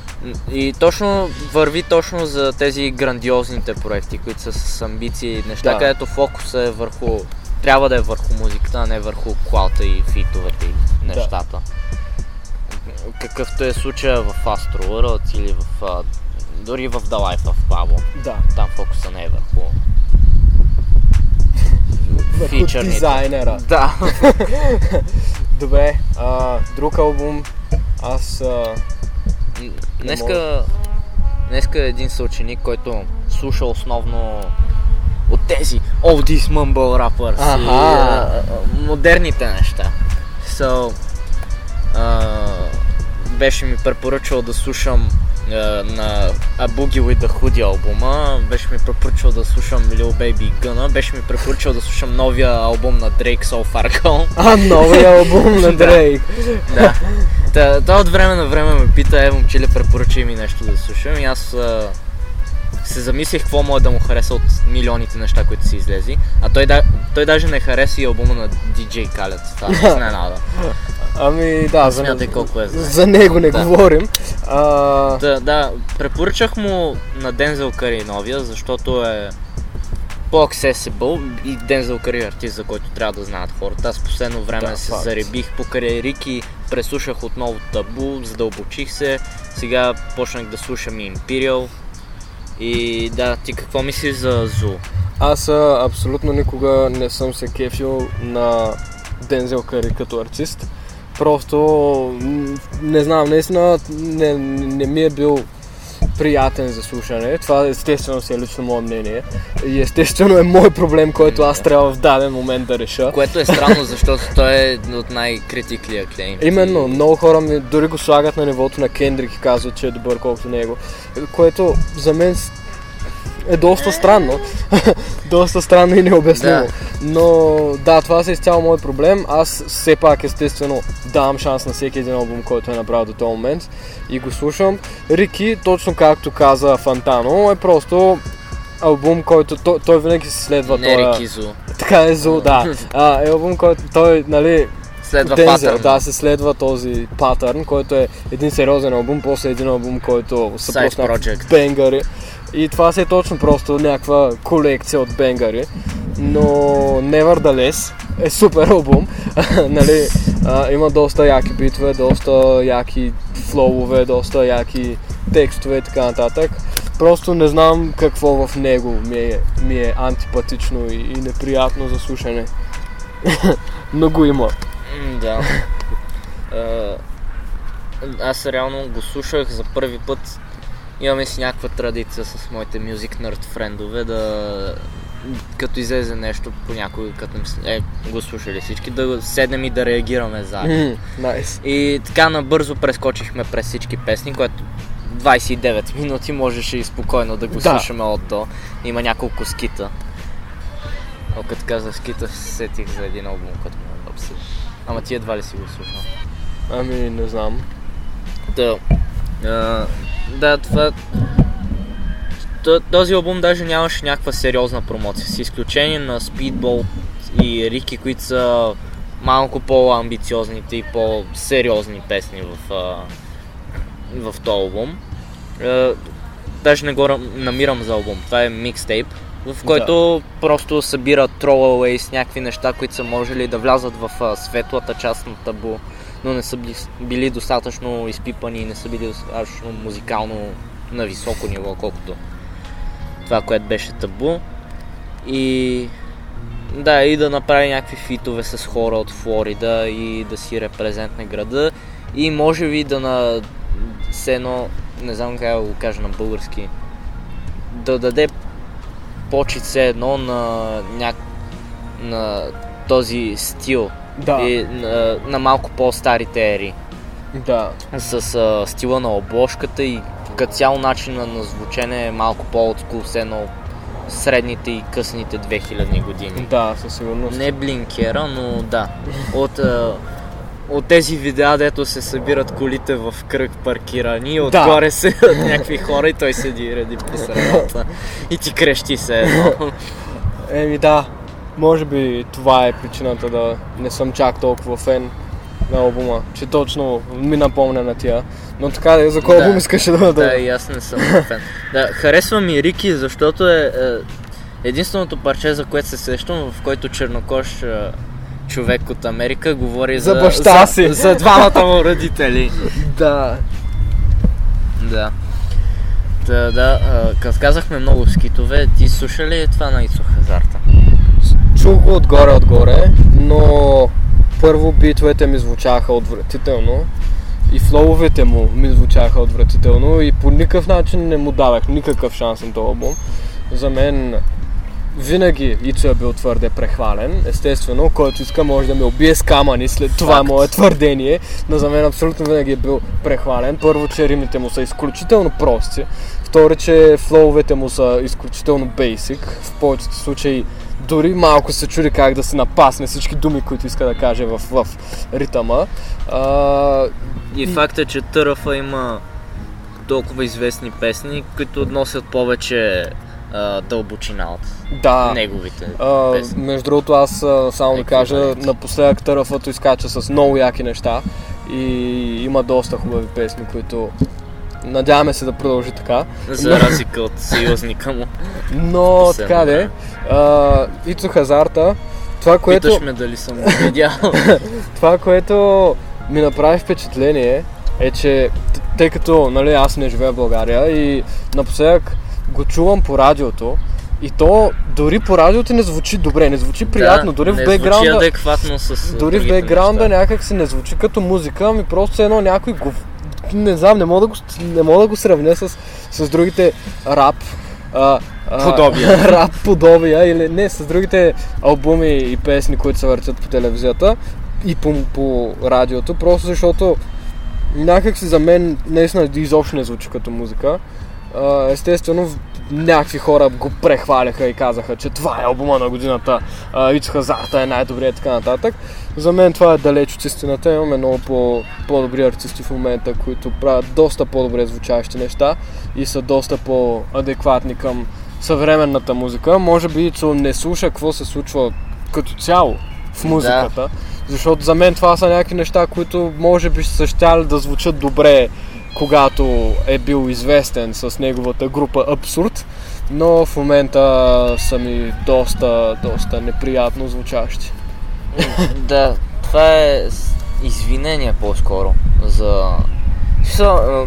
И точно върви точно за тези грандиозните проекти, които са с амбиции и неща, да. където фокуса е върху трябва да е върху музиката, а не върху клаута и фитовете и нещата. Да. Какъвто е случая в Astro World или в, дори в The Life of Pablo. Да. Там фокуса не е върху върху дизайнера. Да. Добре, а, друг албум. Аз... А, днеска, днеска е един съученик, който слуша основно от тези oldies mumble rappers ага. и а, модерните неща. So, а, беше ми препоръчал да слушам на A Boogie with the Hoodie албума, беше ми препоръчал да слушам Lil Baby Gunna, беше ми препоръчал да слушам новия албум на Drake So Far Gone. А, новия албум на. Дрейк. да. Та, той от време на време ме пита, е, момче ли препоръчай ми нещо да слушам и аз а, се замислих какво може да му хареса от милионите неща, които са излезли. А той, да, той даже не хареса и албума на DJ Khaled. Това не изненада. Ами да, за, Смятай колко е зле. за него не Да. говорим. А, Да, да, препоръчах му на Дензел Кари новия, защото е по-accessible и Дензел Кари е артист, за който трябва да знаят хората. Аз последно време Да, се факт. заребих покрай Рики, преслушах отново Табу, задълбочих се, сега почнах да слушам и Imperial. И да, ти какво мислиш за Зу? аз абсолютно никога не съм се кефил на Дензел Кари като артист. Просто не знам, наистина не, не ми е бил приятен за слушане. Това естествено си е лично мое мнение. И естествено е мой проблем, който аз трябва в даден момент да реша. Което е странно, защото той е от най-критикли клейм. Именно, много хора ми дори го слагат на нивото на Кендрик и казват, че е добър колкото него. Което за мен е доста странно. доста странно и необяснимо. Да. Но да, това са изцяло мой проблем. Аз все пак естествено давам шанс на всеки един албум, който е направил до този момент и го слушам. Рики, точно както каза Фантано, е просто албум, който той, той винаги се следва Не тоя- Рики Зу. Така е зло, да. А, е албум, който той, нали, Следва Дензел, патърн. да, се следва този патърн, който е един сериозен албум, после един албум, който са Side просто project. бенгари. И това си е точно просто някаква колекция от бенгари. Но Nevertheless е супер албум. нали, а, има доста яки битве, доста яки флоуве, доста яки текстове и така нататък. Просто не знам какво в него ми е, ми е антипатично и, и неприятно за слушане. Но го има. Да. Аз реално го слушах за първи път. Имаме си някаква традиция с моите Music Nerd френдове да като излезе нещо по някой, като е, го слушали всички, да седнем и да реагираме заедно. Найс. И така набързо прескочихме през всички песни, което 29 минути можеше и спокойно да го Да. слушаме от до. Има няколко скита. А като казах скита, се сетих за един албум, който му е обсъди. Ама ти едва ли си го слушал? Ами, не знам. Да. А, да, това... Този албум даже нямаше някаква сериозна промоция, с изключение на Speedball и Рики, които са малко по-амбициозните и по-сериозни песни в, а, в този албум. А, даже не го ра- намирам за албум, това е микстейп, в който просто събира throwaway с някакви неща, които са можели да влязат в светлата част на табу но не са били, достатъчно изпипани и не са били достатъчно музикално на високо ниво, колкото това, което беше табу. И да, и да направи някакви фитове с хора от Флорида и да си репрезентне града. И може би да на все едно, не знам как да го кажа на български, да даде почет все едно на, няк... на този стил Да, и на, на малко по-старите ери. да. С а, стила на обложката и като цяло начина на звучене е малко по-отскул, все едно средните и късните 2000 години. Да, със сигурност. Не блинкера, но да. От, а, от тези видеа, дето се събират колите в кръг паркирани, и отгоре се някакви хора и той седи реди по средата и ти крещи се едно. Еми да, може би това е причината да не съм чак толкова фен на албума, че точно ми напомня на тия. Но така да е, за кой Да. албум искаше да Да, даде? и аз не съм фен. Да, харесва ми Рики, защото е, е единственото парче, за което се сещам, в който чернокош е, човек от Америка говори За за, баща за, си. за двамата му родители. Да. Да. Та, да, а, като казахме много скитове, ти слуша ли това на Ицо Хазарта? Чух го отгоре-отгоре, но първо битовете ми звучаха отвратително и флоувете му ми звучаха отвратително и по никакъв начин не му давах никакъв шанс на този албум. За мен винаги Ицо е бил твърде прехвален. Естествено, който иска може да ме убие с камъни след това Факт. мое твърдение, но за мен абсолютно винаги е бил прехвален. Първо, че римите му са изключително прости. Второ, че флоувете му са изключително бейсик. В повечето случаи дори малко се чуди как да се напасне всички думи, които иска да каже в, в ритъма. А, И факта, че Търъфа има толкова известни песни, които носят повече а, дълбочина от да, неговите А, песни. между другото, аз а, само да кажа, Еквивалент. напоследък Търъфът изкача с много яки неща и има доста хубави песни, които надяваме се да продължи така. За разлика от съюзника му. Но Последно така де, а, Ицо Хазарта, това което, Питаш ме дали съм го видял. това, което ми направи впечатление е, че тъй като нали, аз не живея в България и напоследък го чувам по радиото и то дори по радиото не звучи добре, не звучи приятно, да, дори в бекграунда. адекватно с Дори в бекграунда някак си не звучи като музика, ами просто едно някой го... Не знам, не мога да го, не мога да го сравня с, с другите рап. А, а, Подобия. рап подобия или не, с другите албуми и песни, които се въртят по телевизията и по, по радиото, просто защото някак си за мен наистина изобщо не звучи като музика. Естествено, някакви хора го прехваляха и казаха, че това е албума на годината, Ицо Хазарта е най-добрият и така нататък. За мен това е далеч от истината. Имаме много по- по-добри артисти в момента, които правят доста по-добре звучащи неща и са доста по-адекватни към съвременната музика. Може би Ицо не слуша какво се случва като цяло в музиката. Защото за мен това са някакви неща, които може би са щяли да звучат добре, когато е бил известен с неговата група Абсурд, но в момента са ми доста, доста неприятно звучащи. Да, това е извинение по-скоро за... Смисъл, а,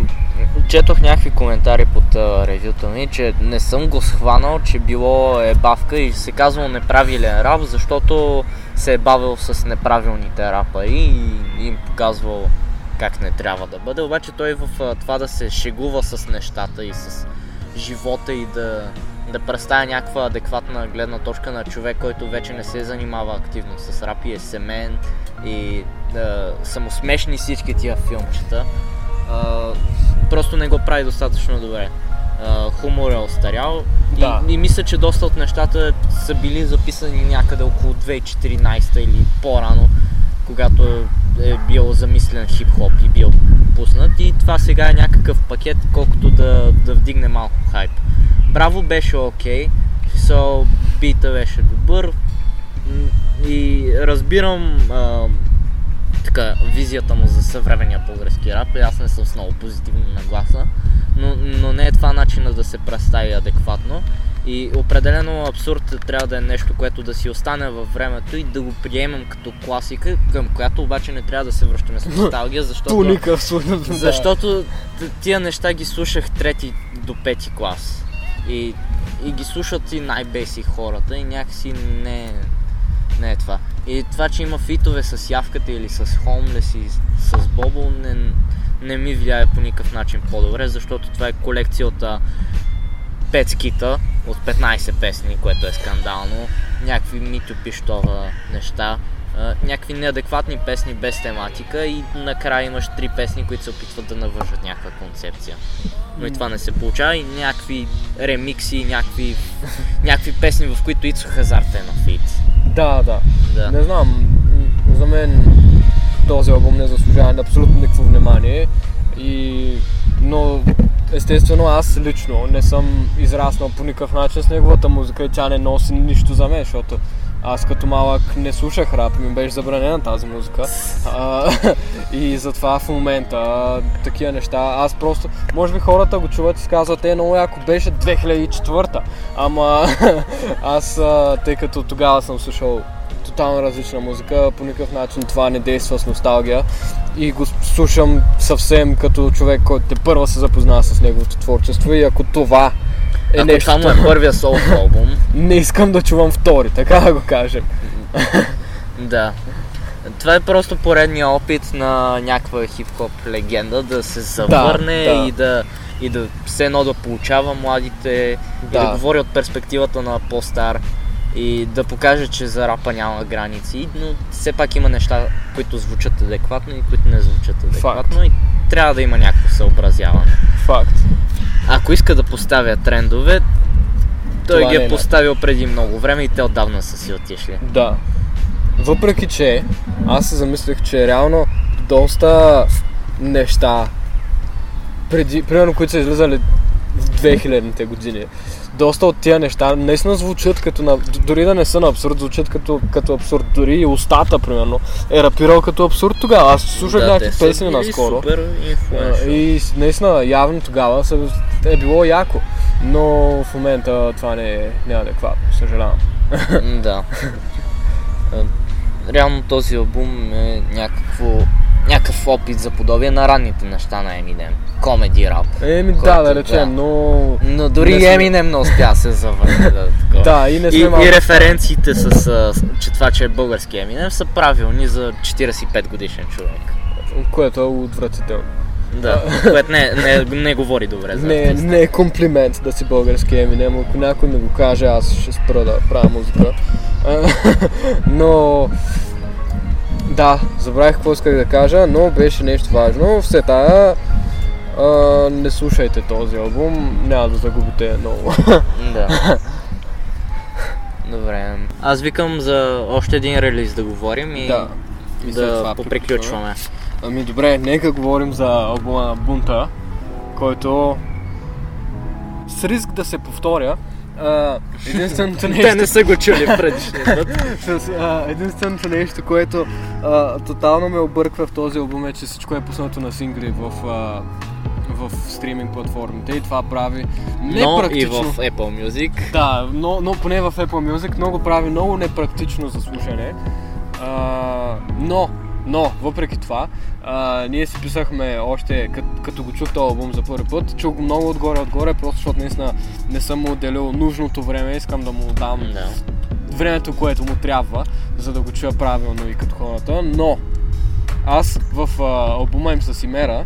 четох някакви коментари под ревюта ми, че не съм го схванал, че било е бавка и се казвал неправилен рап, защото се е бавил с неправилните рапъри и им показвал как не трябва да бъде. Обаче той в това да се шегува с нещата и с живота и да, да представя някаква адекватна гледна точка на човек, който вече не се занимава активно с рап и е семен и да са му смешни всички тия филмчета. А, просто не го прави достатъчно добре. А, хумор е остарял Да. и, и мисля, че доста от нещата са били записани някъде около 2014 или по-рано, когато е бил замислен хип-хоп и бил пуснат. И това сега е някакъв пакет, колкото да, да вдигне малко хайп. Браво беше окей, so, бита беше добър. И разбирам така, визията му за съвременния български рап и аз не съм с много позитивна нагласа, но, но не е това начина да се представи адекватно и определено абсурд трябва да е нещо, което да си остане във времето и да го приемем като класика, към която обаче не трябва да се връщаме с носталгия, защото... По никакъв случай. Защото тия неща ги слушах трети до пети клас. И, и ги слушат и най-бейсик хората и някакси не, не е това. И това, че има фитове с явката или с Homeless и с, Бобо, не, не ми влияе по никакъв начин по-добре, защото това е колекция от а, 5 скита, от 15 песни, което е скандално, някакви Митю Пиштова неща, някакви неадекватни песни без тематика и накрая имаш три песни, които се опитват да навържат някаква концепция. Но и това не се получава и някакви ремикси, някакви, някакви песни, в които Ицо Хазарт е на фит. Да, да. Да. Не знам, за мен този албум не заслужава абсолютно никакво внимание. И... Но естествено аз лично не съм израснал по никакъв начин с неговата музика и тя не носи нищо за мен, защото аз като малък не слушах рап ми беше забранена тази музика. А, и затова в момента такива неща, аз просто, може би хората го чуват и казват, е, много яко беше 2004 Ама аз, тъй като тогава съм слушал тотално различна музика, по никакъв начин това не действа с носталгия и го слушам съвсем като човек, който те първа се запознава с неговото творчество и ако това е Ако нещо, това му е първия соло албум, не искам да чувам втори, така да го кажем. да. Това е просто поредния опит на някаква хип-хоп легенда да се завърне да. и да и да все едно да получава младите Да. и да говори от перспективата на по-стар и да покаже, че за рапа няма граници, но все пак има неща, които звучат адекватно и които не звучат адекватно и трябва да има някакво съобразяване. Факт. Ако иска да поставя трендове, той Това ги е е поставил преди много време и те отдавна са си отишли. Да. Въпреки, че аз се замислих, че реално доста неща, преди, примерно, които са излизали в 2000-те години, доста от тия неща наистина звучат като на... Дори да не са на абсурд, звучат като, като абсурд. Дори и устата, примерно, е рапирал като абсурд тогава. Аз слушах те някакви песни наскоро. Супер А. И наистина, явно тогава е било яко. Но в момента това не е, не е съжалявам. Да. Е, Реално този албум е някакво, някакъв опит за подобие на ранните неща на Eminem. Комеди рап. Еми да, Който, да речем, да. но... Но дори Не сме- Eminem не успя да се завърне да. Да, и не сме И, малко... и референциите с, с- че това, че е български Eminem са правилни за 45 годишен човек. Което е отвратително. Да, което не, не, не говори добре за Не, артиста. не е комплимент да си български Еминем, ако някой ми го каже, аз ще спра да правя музика. Но... Да, забравих какво исках да кажа, но беше нещо важно. Все тая, а, не слушайте този албум, няма да загубите много. Да. Добре. Аз викам за още един релиз да говорим и Да. И да поприключваме. Ами добре, нека говорим за албума на Бунта, който с риск да се повторя, а, единственото нещо... Те не са го чули предишния път. Единственото нещо, което а, тотално ме обърква в този албум е, че всичко е пуснато на сингли в, а, в стриминг платформите и това прави Но и непрактично. в Apple Music. Да, но, но поне в Apple Music много прави много непрактично за слушане. А, но, но, въпреки това, а, ние си писахме още, като, като го чух този албум за първи път, чух го много отгоре-отгоре, просто защото наистина не съм му отделил нужното време, искам да му дам Да. времето, което му трябва, за да го чуя правилно и като хората, но аз в а, албума им с Имера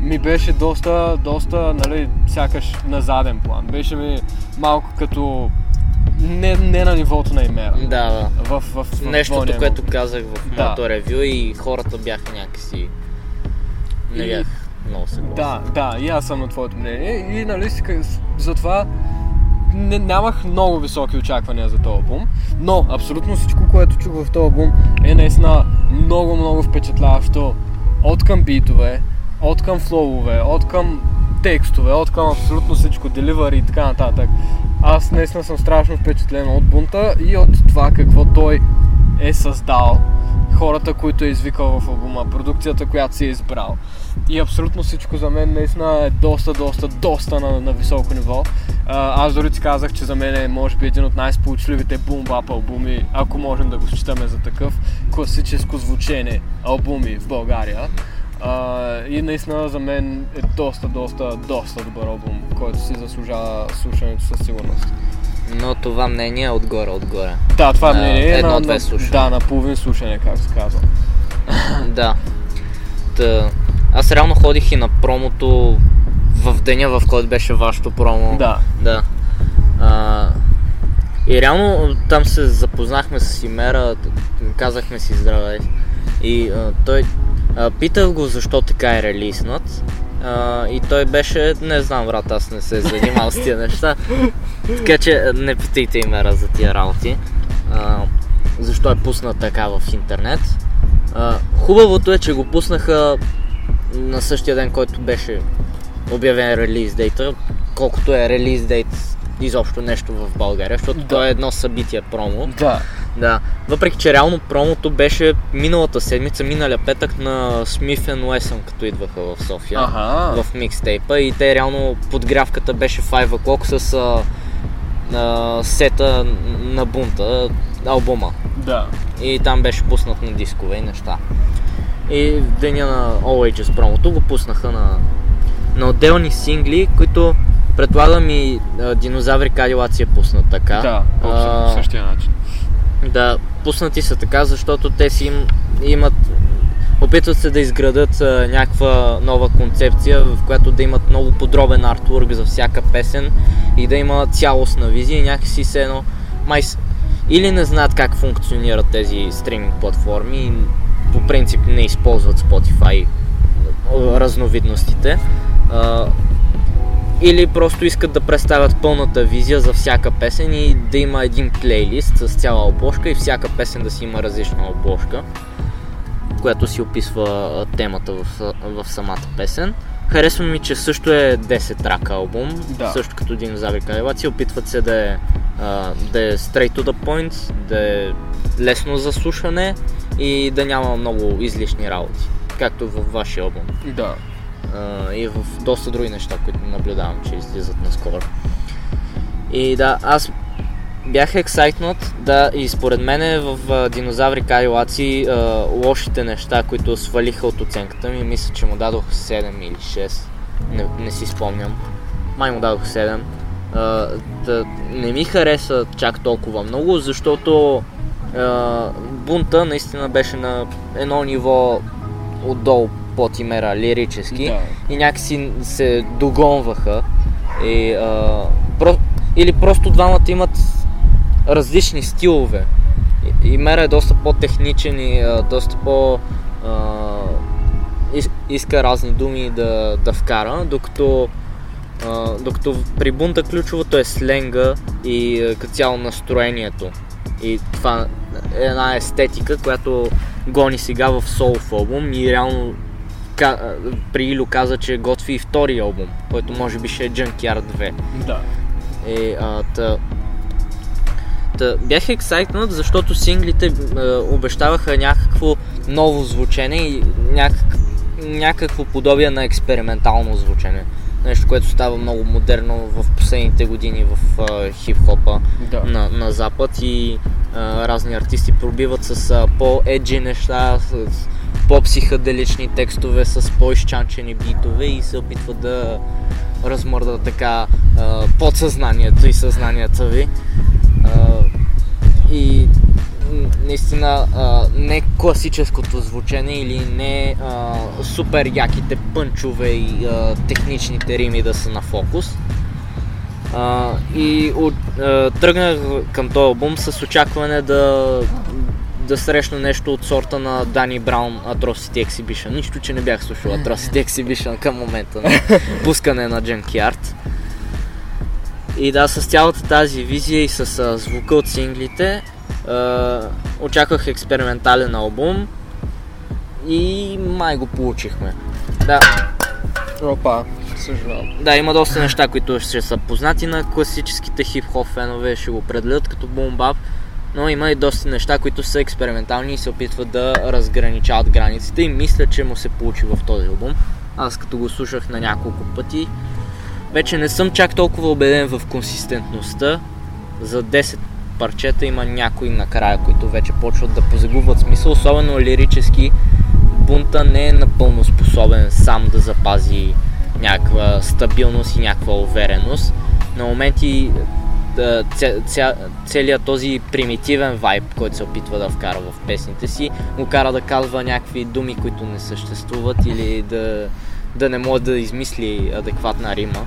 ми беше доста, доста, нали, сякаш на заден план. Беше ми малко като не, не на нивото на Имера. Да, да. В, в, в Нещото, твоя което казах в Да. моето ревю и хората бяха някакси... Не И- бях много съгласен. Да, да, и аз съм на твоето мнение. И нали, затова не, нямах много високи очаквания за този албум, но абсолютно всичко, което чух в този албум е наистина много, много впечатляващо от към битове, от към флоуве, от към текстове, от към абсолютно всичко, деливари и така нататък. Аз наистина съм страшно впечатлен от бунта и от това какво той е създал, хората, които е извикал в албума, продукцията, която си е избрал. И абсолютно всичко за мен наистина е доста, доста, доста на, на високо ниво. Аз дори ти казах, че за мен е може би един от най-сполучливите бум-бап албуми, ако можем да го считаме за такъв, класическо звучение албуми в България. А, и наистина за мен е доста, доста, доста добър албум, който си заслужава слушането със сигурност. Но това мнение е отгоре, отгоре. Да, това А, мнение е на, едно-две на, слушания. да, на половин слушане, как се казва. да. Та, аз реално ходих и на промото в деня, в който беше вашето промо. Да. Да. А, и реално там се запознахме с Имера, казахме си здравей. И а, той а, питах го защо така е релиснат. А, и той беше, не знам брат, аз не се занимавал с тия неща. Така че не питайте Имера за тия работи. А, защо е пуснат така в интернет. А, хубавото е, че го пуснаха на същия ден, който беше обявен релиз дейта, колкото е релиз дейт изобщо нещо в България, защото Да. то е едно събитие промо. Да. Да. Въпреки, че реално промото беше миналата седмица, миналия петък на Smith Wesson, като идваха в София. Аха. В микстейпа и те реално подгрявката беше 5 o'clock с а, а, сета на бунта, албума. Да. И там беше пуснат на дискове и неща. И в деня на Ages промото го пуснаха на, на отделни сингли, които предполагам и а, Динозаври Кадилаци е пуснат така. Да, по същия начин. Да, пуснати са така, защото те си им имат опитват се да изградат а, някаква нова концепция, в която да имат много подробен артворк за всяка песен и да има цялостна визия и някакси се едно май или не знаят как функционират тези стриминг платформи и по принцип не използват Spotify разновидностите. А, или просто искат да представят пълната визия за всяка песен и да има един плейлист с цяла обложка и всяка песен да си има различна обложка, която си описва темата в, в самата песен. Харесва ми, че също е 10 трака албум, Да. също като Динозаври Калеваци. Опитват се да е, а, да е straight to the point, да е лесно за слушане и да няма много излишни работи, както във вашия албум. Да. И в доста други неща, които наблюдавам, че излизат наскоро. И да, аз бях ексайтнат, да, и според мен в а, Динозаври Кайлаци а, лошите неща, които свалиха от оценката ми, мисля, че му дадох 7 или 6, не, не си спомням. Май му дадох 7. А, да, не ми хареса чак толкова много, защото бунта наистина беше на едно ниво отдолу под имера лирически Да. и някакси се догонваха. И, а, про, или просто двамата имат различни стилове. И, и Мера е доста по-техничен и а, доста по... А, ис, иска разни думи да, да вкара, докато, а, докато при бунта ключовото е сленга и като цяло настроението. И това е една естетика, която гони сега в албум и реално при Илю каза, че готви и втори албум, който може би ще е Junkyard 2. Да. Е, а, та, та, бях ексайтнат, защото синглите а, обещаваха някакво ново звучене и някак, някакво подобие на експериментално звучене. Нещо, което става много модерно в последните години в а, хип-хопа Да. на, на запад и а, разни артисти пробиват с а, по-еджи неща, с по-психоделични текстове, с по-изчанчени битове и се опитват да размърдат така подсъзнанието и съзнанието ви. И наистина а, не класическото звучене или не супер яките пънчове и техничните рими да са на фокус. И тръгнах към този албум с очакване да, да срещна нещо от сорта на Дани Браун Atrocity Exhibition. Нищо, че не бях слушал Atrocity Exhibition към момента на пускане на Junkyard. И да, с цялата тази визия и с а, звука от синглите, а, очаквах експериментален албум и май го получихме. Да, Опа, съжалявам. да, има доста неща, които ще са познати на класическите хип-хоп фенове, ще го определят като бумбап, но има и доста неща, които са експериментални и се опитват да разграничават границите и мисля, че му се получи в този албум. Аз като го слушах на няколко пъти, вече не съм чак толкова убеден в консистентността. За 10 парчета има някои накрая, които вече почват да позагубват смисъл, особено лирически. Бунта не е напълно способен сам да запази някаква стабилност и някаква увереност. На моменти ця, целият този примитивен вайб, който се опитва да вкара в песните си, го кара да казва някакви думи, които не съществуват или да, да не може да измисли адекватна рима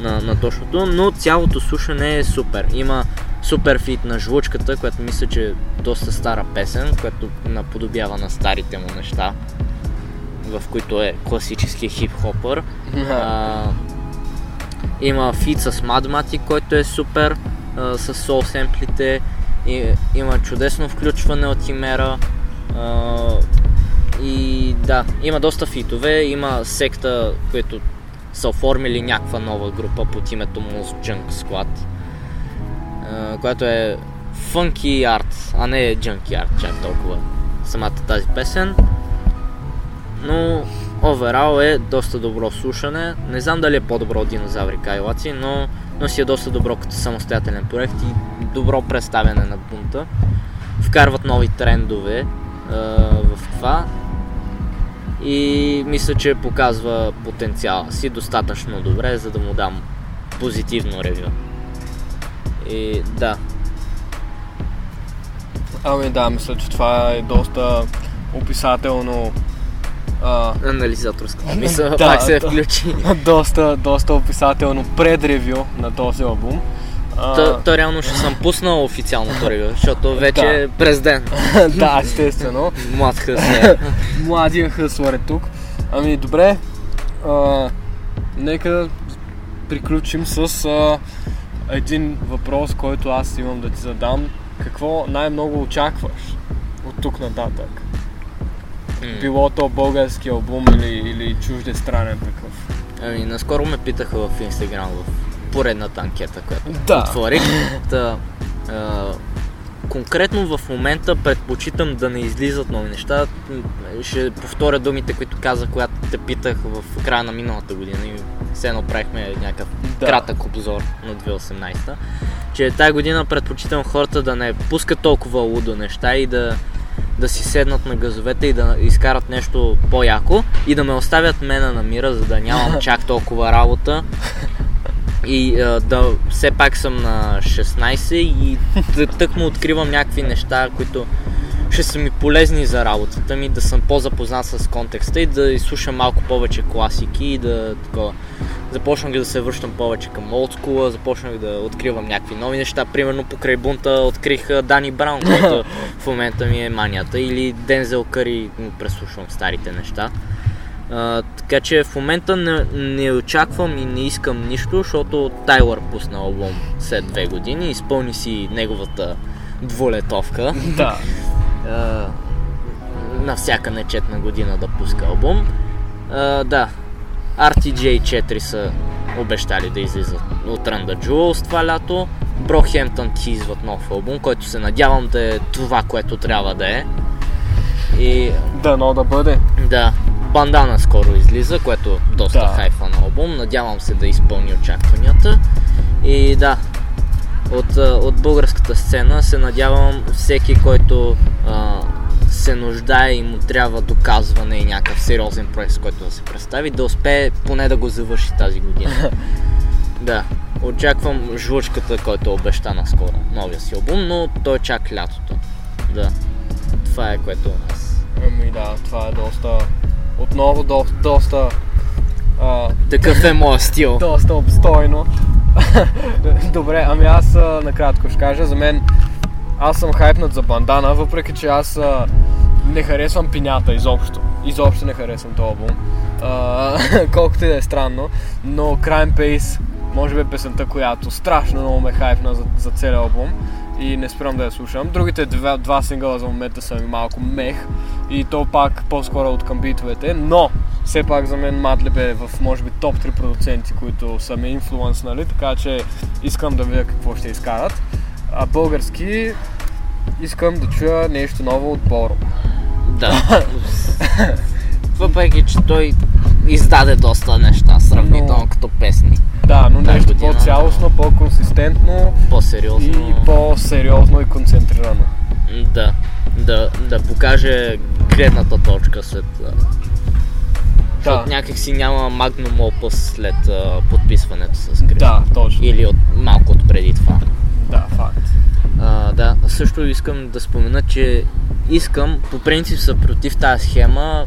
на, на точното, но цялото слушане е супер. Има супер фит на жлучката, която мисля, че е доста стара песен, която наподобява на старите му неща, в които е класически хип-хопър. А, има фит с Madmatic, който е супер, а, с сол семплите. И, има чудесно включване от Имера. А, и да, има доста фитове. Има секта, които са оформили някаква нова група под името Moose Junk Squad, която е фънки арт, а не джънки арт, чак толкова самата тази песен. Но оверал е доста добро слушане. Не знам дали е по-добро от Динозаври Кайлаци, но, но си е доста добро като самостоятелен проект и добро представяне на бунта. Вкарват нови трендове а, в това и мисля, че показва потенциала си достатъчно добре, за да му дам позитивно ревю. И да, Ами да, мисля, че това е доста описателно а, Анализаторската мисъл Да, пак се да. включи. доста, доста описателно предревю на този албум. То, то реално ще съм пуснал официалното ревю, защото вече Да. е през ден. да, естествено. Млад хъслер. Младия хъслър е тук. Ами добре, а, нека приключим с а, един въпрос, който аз имам да ти задам. Какво най-много очакваш от тук нататък? М. Било то български албум или, или чуждестранен такъв? Ами, наскоро ме питаха в Инстаграм в поредната анкета, която Да. отворих. Та, а, конкретно в момента предпочитам да не излизат нови неща. Ще повторя думите, които казах, когато те питах в края на миналата година и все едно правихме някакъв Да. кратък обзор на 2018 че тази година предпочитам хората да не пускат толкова лудо неща и да, да си седнат на газовете и да изкарат нещо по-яко и да ме оставят мена на мира, за да нямам чак толкова работа. И а, да все пак съм на 16 и тък му откривам някакви неща, които ще са ми полезни за работата ми, да съм по-запознат с контекста и да изслушам малко повече класики и да такова. Започнах да се връщам повече към олдскула, започнах да откривам някакви нови неща. Примерно покрай бунта открих Дани Браун, който в момента ми е манията. Или Дензел Къри, му преслушвам старите неща. А, така че в момента не, не очаквам и не искам нищо, защото Тайлър пусна албум след две години, изпълни си неговата двулетовка. Да. А, на всяка нечетна година да пуска албум. А, да, RTJ 4 са обещали да излизат от the Jewels това лято. Брохемптън тизват нов албум, който се надявам да е това, което трябва да е. И Дано да бъде. да, Бандана скоро излиза, което е доста Да. хайфан албум. Надявам се да изпълни очакванията. И да, от, от българската сцена се надявам всеки, който а, се нуждае и му трябва доказване и някакъв сериозен проект, с който да се представи, да успее поне да го завърши тази година. да, очаквам жлъчката, който е обеща наскоро, новия си албум, но той е чак лятото. Да, това е което аз Ами да, това е доста... Отново до, доста... А, Такъв е моят стил. доста обстойно. Добре, ами аз накратко ще кажа, за мен аз съм хайпнат за бандана, въпреки че аз а, не харесвам пинята изобщо. Изобщо не харесвам този албум. А, колкото и да е странно, но Crime Pace може би е песента, която страшно много ме хайпна за, за целия албум и не спирам да я слушам. Другите два, два сингъла за момента са ми малко мех и то пак по-скоро от към битовете, но все пак за мен Мадлеб е в може би топ 3 продуценти, които са ме инфлуенснали, така че искам да видя какво ще изкарат. А български искам да чуя нещо ново от Боро. Да. Въпреки, че той издаде доста неща, сравнително Но- като песни. Да, но нещо година, по-цялостно, по-консистентно По-сериозно. и по-сериозно и концентрирано. Да, да, да покаже гледната точка след... Защото Да, някак си няма Magnum Opus след а, подписването с Крис. да, точно. Или от, малко от преди това. Да, факт. А, да, също искам да спомена, че искам, по принцип са против тази схема.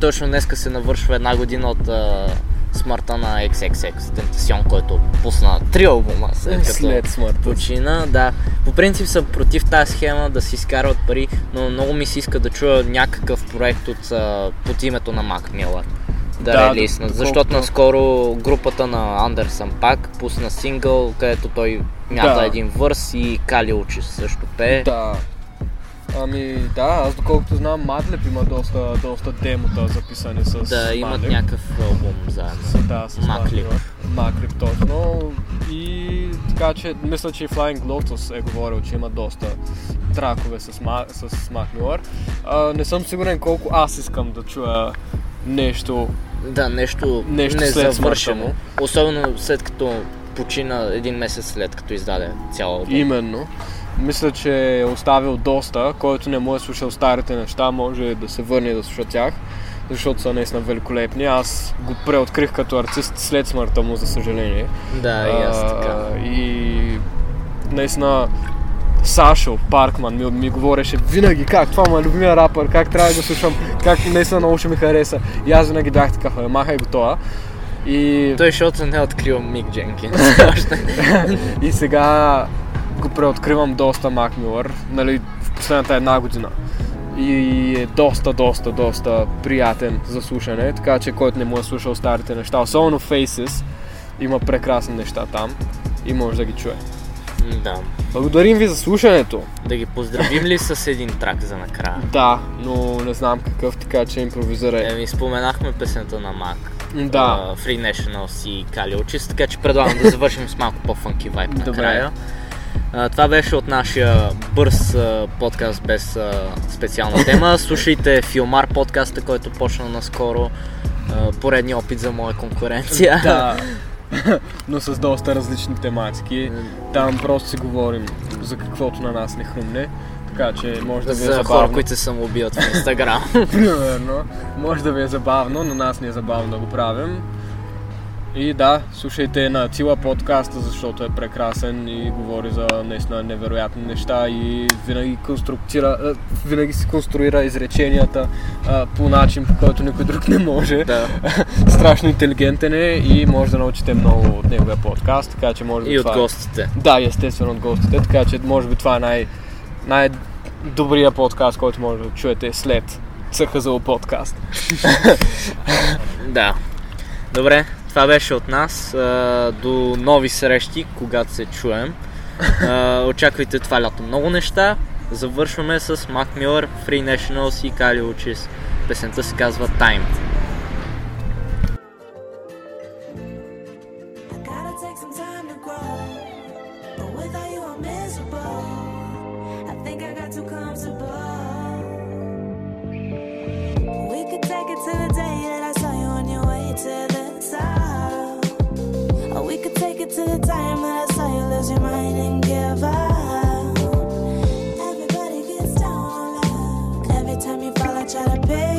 Точно днеска се навършва една година от а, смъртта на XXX Tentacion, който пусна три албума след като След смъртта. си. почина. Да, по принцип са против тази схема да си изкарват пари, но много ми се иска да чуя някакъв проект от, а, под името на Мак Милър. Да, Да, релиснат, защото наскоро групата на Андерсън пак пусна сингъл, където той мята Да. един върс и Кали учи също пее. Да. Ами да, аз доколкото знам, Мадлеп има доста, доста демота записани с Да, имат Мадлеп. някакъв албум заедно. С- Да, с Маклип. Маклип, точно. И така че, мисля, че и Flying Lotus е говорил, че има доста тракове с, Ма, с. А, не съм сигурен колко аз искам да чуя нещо. Да, нещо, Нещо незавършено. Особено след като почина един месец след като издаде цял албум. Именно. Мисля, че е оставил доста, който не му е слушал старите неща, може да се върне да слуша тях, защото са наистина великолепни. Аз го преоткрих като артист след смъртта му, за съжаление. Да, и аз така. И наистина Сашо Паркман ми, ми говореше винаги как това му е любимия рапър, как трябва да го слушам, как наистина много ще ми хареса. И аз винаги бях такъв, «Е, махай го това. И, Той, защото не е открил Мик Дженкинс. и сега го преоткривам доста Мак Милър, нали, в последната една година. И е доста, доста, доста приятен за слушане, така че който не му е слушал старите неща, особено Faces, има прекрасни неща там и може да ги чуе. да. Благодарим ви за слушането. Да ги поздравим ли с един трак за накрая? Да, но не знам какъв, така че импровизирай. Еми, споменахме песента на Мак. Да, а, Free Nationals и Кали Очис, така че предлагам да завършим с малко по-фънки вайп Добре. накрая. А, това беше от нашия бърз а, подкаст без а, специална тема. Слушайте Филмар подкаста, който почна наскоро. Поредния опит за моя конкуренция. да. но с доста различни тематики. Там просто си говорим за каквото на нас не хрумне. Така че може да ви е за хора, забавно. които се самоубиват в Инстаграм. Примерно. Може да ви е забавно, на нас ни е забавно да го правим. И да, слушайте на Тила подкаста, защото е прекрасен и говори за наистина невероятни неща и винаги конструктира, винаги си конструира изреченията по начин, по който никой друг не може. да. Страшно интелигентен е и може да научите много от неговия подкаст, така че може би И от това... е- гостите. Да, естествено от гостите, така че може би това е най- най-добрият подкаст, който може да чуете след ЦХЗО подкаст. Да. Добре, това беше от нас. А, До нови срещи, когато се чуем. А, Очаквайте това лято много неща. Завършваме с Mac Miller, Free Nationals и Кали Учис. Песента се казва Time. To the time that I saw you lose your mind and give up. Everybody gets down on luck. Every time you fall, I try to pick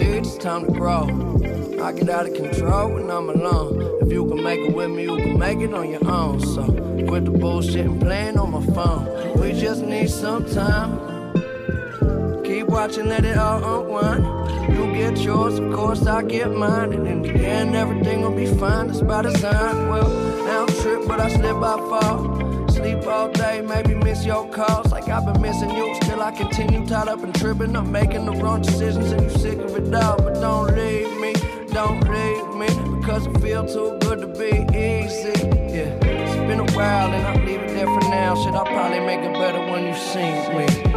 it's time to grow. I get out of control when I'm alone. If you can make it with me, you can make it on your own. So quit the bullshit and playing on my phone. We just need some time. Keep watching, let it all unwind. You get yours, of course I get mine. And in the end, everything will be fine. That's by design. Well, now I'm trip, but I slip, I fall. Sleep all day, maybe miss your calls. Like I've been missing you. Still, I continue tied up and tripping. I'm making the wrong decisions, and you sick of it all. But don't leave me, don't leave me. Because it feel too good to be easy. Yeah, it's been a while, and I'll leave it there for now. Shit, I'll probably make it better when you see me.